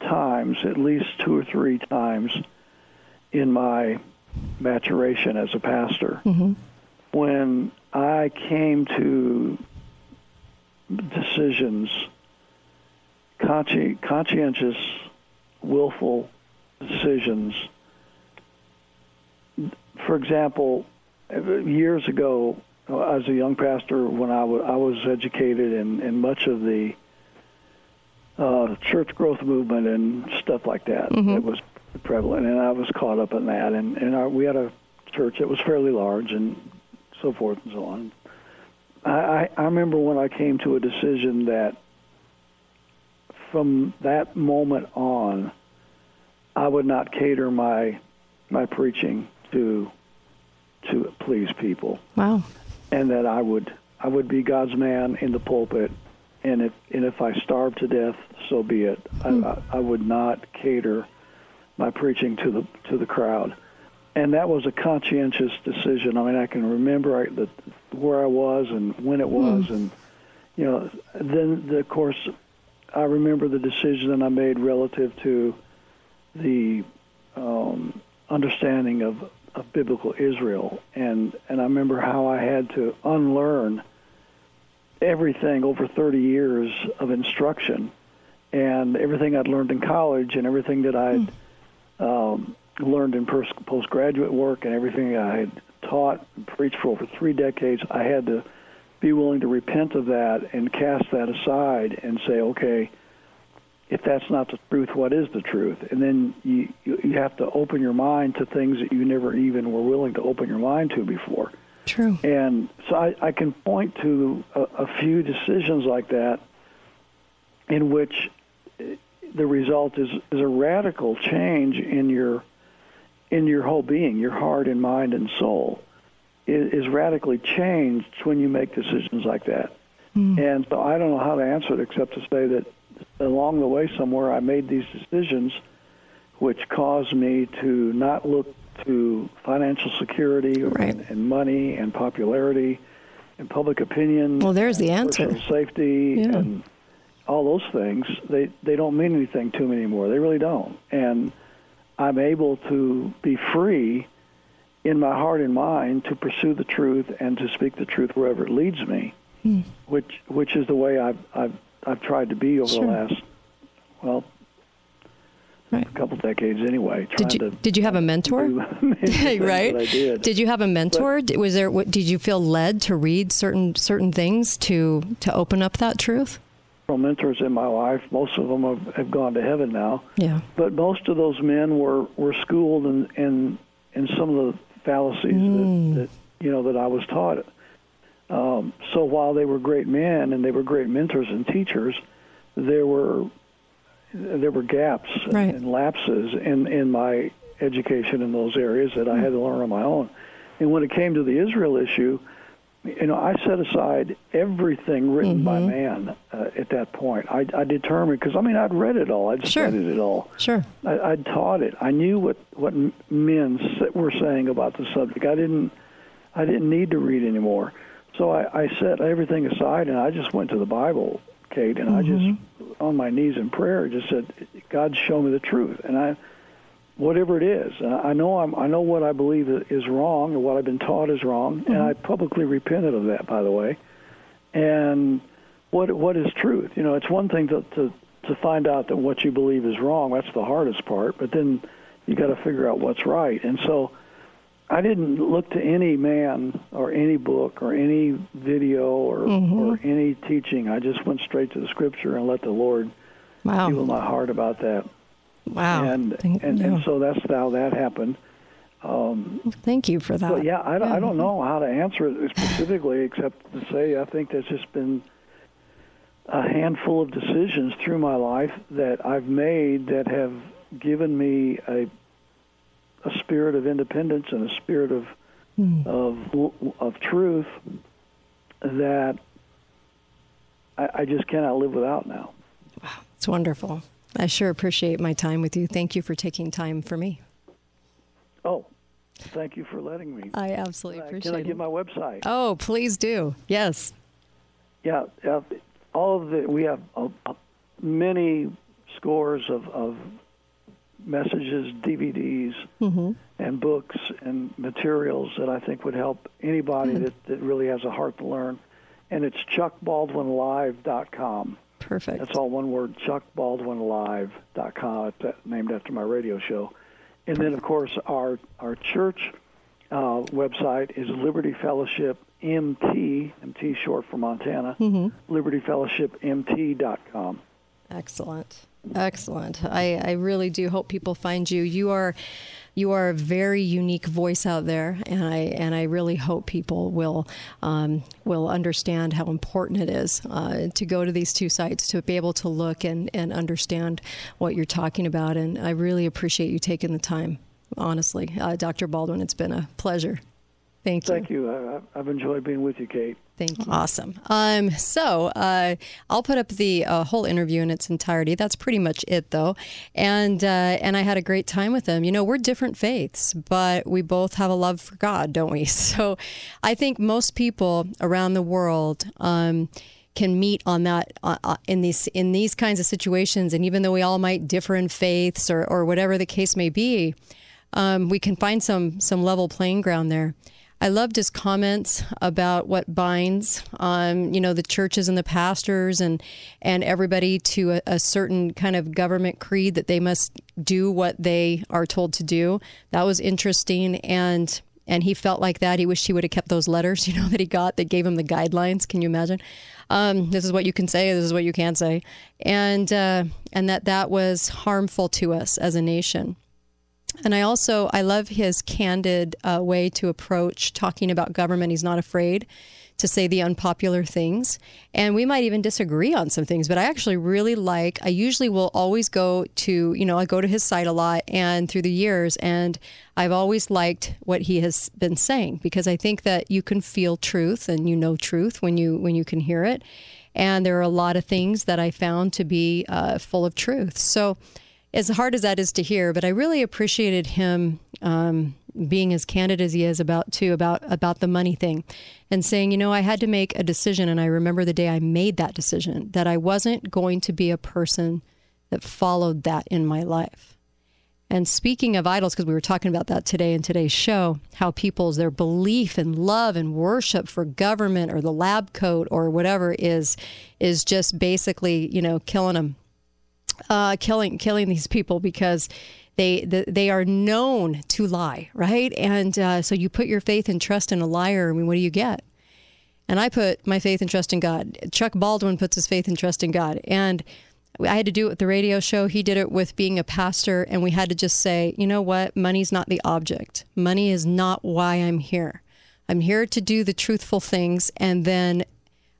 G: times, at least two or three times, in my maturation as a pastor, mm-hmm. when I came to decisions, consci- conscientious, willful decisions. For example, years ago, as a young pastor, when I was educated in, in much of the uh, church growth movement and stuff like that,
L: Mhm.
G: it was prevalent, and I was caught up in that. And, and our, we had a church that was fairly large and so forth and so on. I, I, I remember when I came to a decision that from that moment on, I would not cater my my preaching to to please people,
D: wow.
G: and that I would I would be God's man in the pulpit, and if and if I starved to death, so be it. I, I, I would not cater my preaching to the to the crowd, and that was a conscientious decision. I mean, I can remember I, the, where I was and when it was, and you know, then the, of course, I remember the decision that I made relative to the um, understanding of, of biblical Israel, and and I remember how I had to unlearn everything over 30 years of instruction, and everything I'd learned in college, and everything that I'd um, learned in pers- postgraduate work, and everything I had taught and preached for over three decades. I had to be willing to repent of that and cast that aside and say, okay, if that's not the truth, what is the truth? And then you you, have to open your mind to things that you never even were willing to open your mind to before.
D: True.
G: And so I, I can point to a, a few decisions like that in which the result is, is a radical change in your in your whole being, your heart and mind and soul is, is radically changed when you make decisions like that. Hmm. And so I don't know how to answer it except to say that along the way somewhere I made these decisions which caused me to not look to financial security and, and money and popularity and public opinion.
D: Well, there's the answer.
G: safety
D: Yeah.
G: and all those things. They they don't mean anything to me anymore. They really don't. And I'm able to be free in my heart and mind to pursue the truth and to speak the truth wherever it leads me,
D: Hmm.
G: which which is the way I've I've I've tried to be over
D: Sure.
G: the last well a couple decades anyway.
D: Did you did you have a mentor? right.
G: I did.
D: you have a mentor? D was there? Did you feel led to read certain certain things to to open up that truth?
G: several mentors in my life. Most of them have, have gone to heaven now.
D: Yeah.
G: But most of those men were, were schooled in, in in some of the fallacies
D: Mm.
G: that, that you know that I was taught. Um, so while they were great men and they were great mentors and teachers, there were there were gaps
D: Right.
G: and lapses in in my education in those areas that I had to learn on my own. And when it came to the Israel issue, you know, I set aside everything written by
D: Mm-hmm.
G: man uh, at that point. I, I determined because I mean I'd read it all, I'd
D: Sure.
G: studied it all,
D: Sure.
G: I, I'd taught it. I knew what what men were saying about the subject. I didn't I didn't need to read anymore. So I, I set everything aside and I just went to the Bible, Kate, and I mm-hmm. just on my knees in prayer just said, God, show me the truth, and I whatever it is. And I know I'm I know what I believe is wrong and what I've been taught is wrong, and mm-hmm. I publicly repented of that, by the way. And what what is truth? You know, it's one thing to to to find out that what you believe is wrong. That's the hardest part, but then you got to figure out what's right. And so I didn't look to any man or any book or any video or
D: Mhm.
G: or any teaching. I just went straight to the scripture and let the Lord
D: Wow.
G: feel my heart about that.
D: Wow.
G: And
D: Thank-
G: and,
D: yeah.
G: and so that's how that happened. Um,
D: Thank you for that.
G: so yeah, I don't, I don't know how to answer it specifically, except to say I think there's just been a handful of decisions through my life that I've made that have given me a a spirit of independence and a spirit of of of truth that I, I just cannot live without now.
D: Wow, it's wonderful. I sure appreciate my time with you. Thank you for taking time for me.
G: Oh, thank you for letting me.
D: I absolutely
G: Uh,
D: appreciate
G: Can I
D: it.
G: give my website?
D: Oh, please do. Yes.
G: Yeah, uh, all of the we have uh, many scores of, of messages, DVDs,
D: Mm-hmm.
G: and books and materials that I think would help anybody
D: Hmm.
G: that, that really has a heart to learn. And it's chuckbaldwinlive.com.
D: Perfect.
G: That's all one word, chuckbaldwinlive.com, uh, named after my radio show. And then, of course, our our church uh, website is Liberty Fellowship MT, MT short for Montana,
D: Mhm.
G: libertyfellowshipmt.com.
D: Excellent. Excellent. I, I really do hope people find you. You are you are a very unique voice out there, and I and I really hope people will um, will understand how important it is uh, to go to these two sites to be able to look and, and understand what you're talking about. And I really appreciate you taking the time. Honestly, uh, Dr. Baldwin, it's been a pleasure. Thank you.
G: Thank you. I've enjoyed being with you, Kate.
D: Thank you. Awesome. Um, so uh, I'll put up the uh, whole interview in its entirety. That's pretty much it, though. And uh, and I had a great time with him. You know, we're different faiths, but we both have a love for God, don't we? So I think most people around the world. Um, can meet on that uh, uh, in these in these kinds of situations, and even though we all might differ in faiths or, or whatever the case may be, um, we can find some some level playing ground there. I loved his comments about what binds, um, you know, the churches and the pastors and and everybody to a, a certain kind of government creed that they must do what they are told to do. That was interesting, and and he felt like that. He wished he would have kept those letters, you know, that he got that gave him the guidelines. Can you imagine? Um, this is what you can say. This is what you can't say, and uh, and that that was harmful to us as a nation. And I also I love his candid uh, way to approach talking about government. He's not afraid to say the unpopular things, and we might even disagree on some things. But I actually really like. I usually will always go to you know I go to his site a lot, and through the years, and I've always liked what he has been saying because I think that you can feel truth and you know truth when you when you can hear it, and there are a lot of things that I found to be uh, full of truth. So as hard as that is to hear, but I really appreciated him um, being as candid as he is about too about about the money thing, and saying, you know, I had to make a decision, and I remember the day I made that decision that I wasn't going to be a person that followed that in my life. And speaking of idols, because we were talking about that today in today's show, how people's their belief and love and worship for government or the lab coat or whatever is is just basically you know killing them uh, killing killing these people because they the, they are known to lie, right? And uh, so you put your faith and trust in a liar. I mean, what do you get? And I put my faith and trust in God. Chuck Baldwin puts his faith and trust in God, and I had to do it with the radio show. He did it with being a pastor, and we had to just say, you know what? Money's not the object. Money is not why I'm here. I'm here to do the truthful things, and then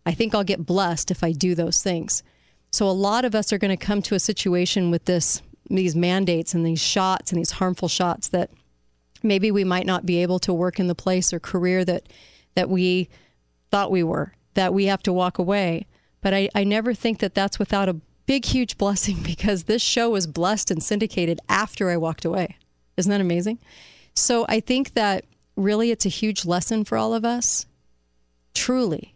D: I think I'll get blessed if I do those things. So a lot of us are going to come to a situation with this these mandates and these shots and these harmful shots that maybe we might not be able to work in the place or career that that we thought we were that we have to walk away. But I, I never think that that's without a big huge blessing because this show was blessed and syndicated after i walked away. Isn't that amazing? So i think that really it's a huge lesson for all of us truly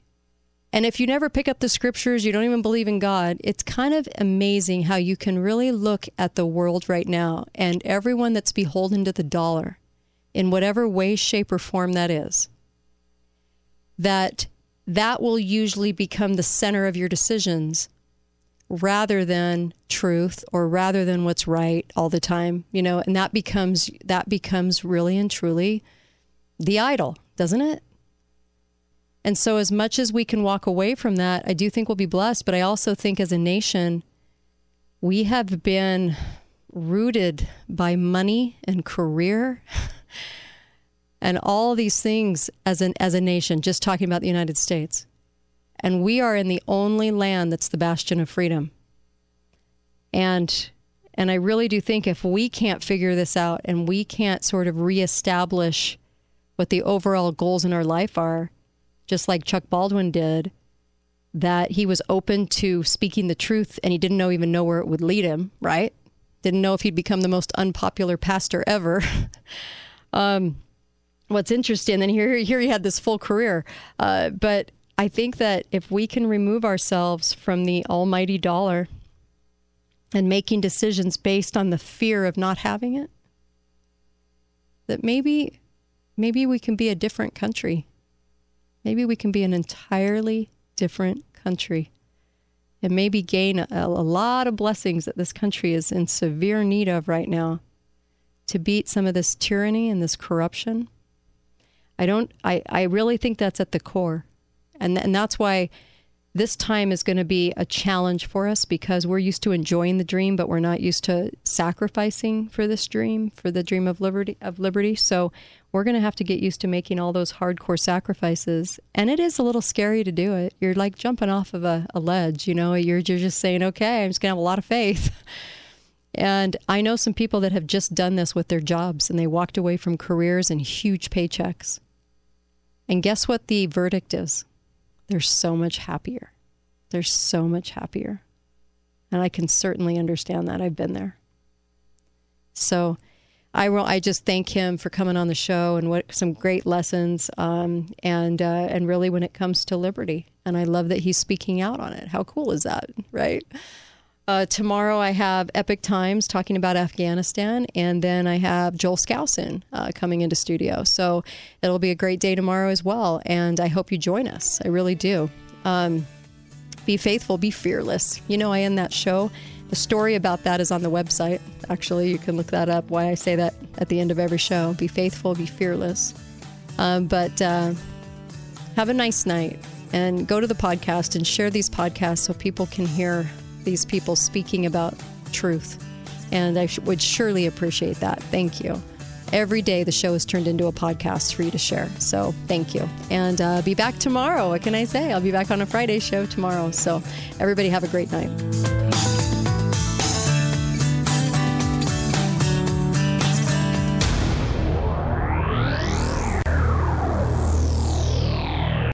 D: and if you never pick up the scriptures, you don't even believe in God, it's kind of amazing how you can really look at the world right now and everyone that's beholden to the dollar in whatever way, shape, or form that is. That that will usually become the center of your decisions rather than truth or rather than what's right all the time, you know, and that becomes that becomes really and truly the idol, doesn't it? And so, as much as we can walk away from that, I do think we'll be blessed. But I also think as a nation, we have been rooted by money and career and all these things as an as a nation, just talking about the United States. And we are in the only land that's the bastion of freedom. And And I really do think if we can't figure this out and we can't sort of reestablish what the overall goals in our life are, just like Chuck Baldwin did, that he was open to speaking the truth and he didn't know even know where it would lead him, right? Didn't know if he'd become the most unpopular pastor ever. um, what's interesting, then here, here he had this full career. Uh, but I think that if we can remove ourselves from the almighty dollar and making decisions based on the fear of not having it, that maybe, maybe we can be a different country. Maybe we can be an entirely different country and maybe gain a, a lot of blessings that this country is in severe need of right now to beat some of this tyranny and this corruption. I don't I, I really think that's at the core. And and that's why this time is going to be a challenge for us because we're used to enjoying the dream but we're not used to sacrificing for this dream, for the dream of liberty of liberty. So we're going to have to get used to making all those hardcore sacrifices. And it is a little scary to do it. You're like jumping off of a, a ledge, you know, you're, you're just saying, okay, I'm just going to have a lot of faith. And I know some people that have just done this with their jobs and they walked away from careers and huge paychecks. And guess what the verdict is? They're so much happier. They're so much happier. And I can certainly understand that. I've been there. So I will. I just thank him for coming on the show and what some great lessons. Um, and uh, and really, when it comes to liberty, and I love that he's speaking out on it. How cool is that, right? Uh, tomorrow I have Epoch Times talking about Afghanistan, and then I have Joel Skousen uh, coming into studio. So it'll be a great day tomorrow as well, and I hope you join us. I really do. Um, be faithful, be fearless. You know, I end that show. The story about that is on the website. Actually, you can look that up. Why I say that at the end of every show. Be faithful, be fearless. Um, but uh, have a nice night and go to the podcast and share these podcasts so people can hear these people speaking about truth. And I sh- would surely appreciate that. Thank you. Every day, the show is turned into a podcast for you to share. So thank you. And uh, be back tomorrow. What can I say? I'll be back on a Friday show tomorrow. So everybody have a great night.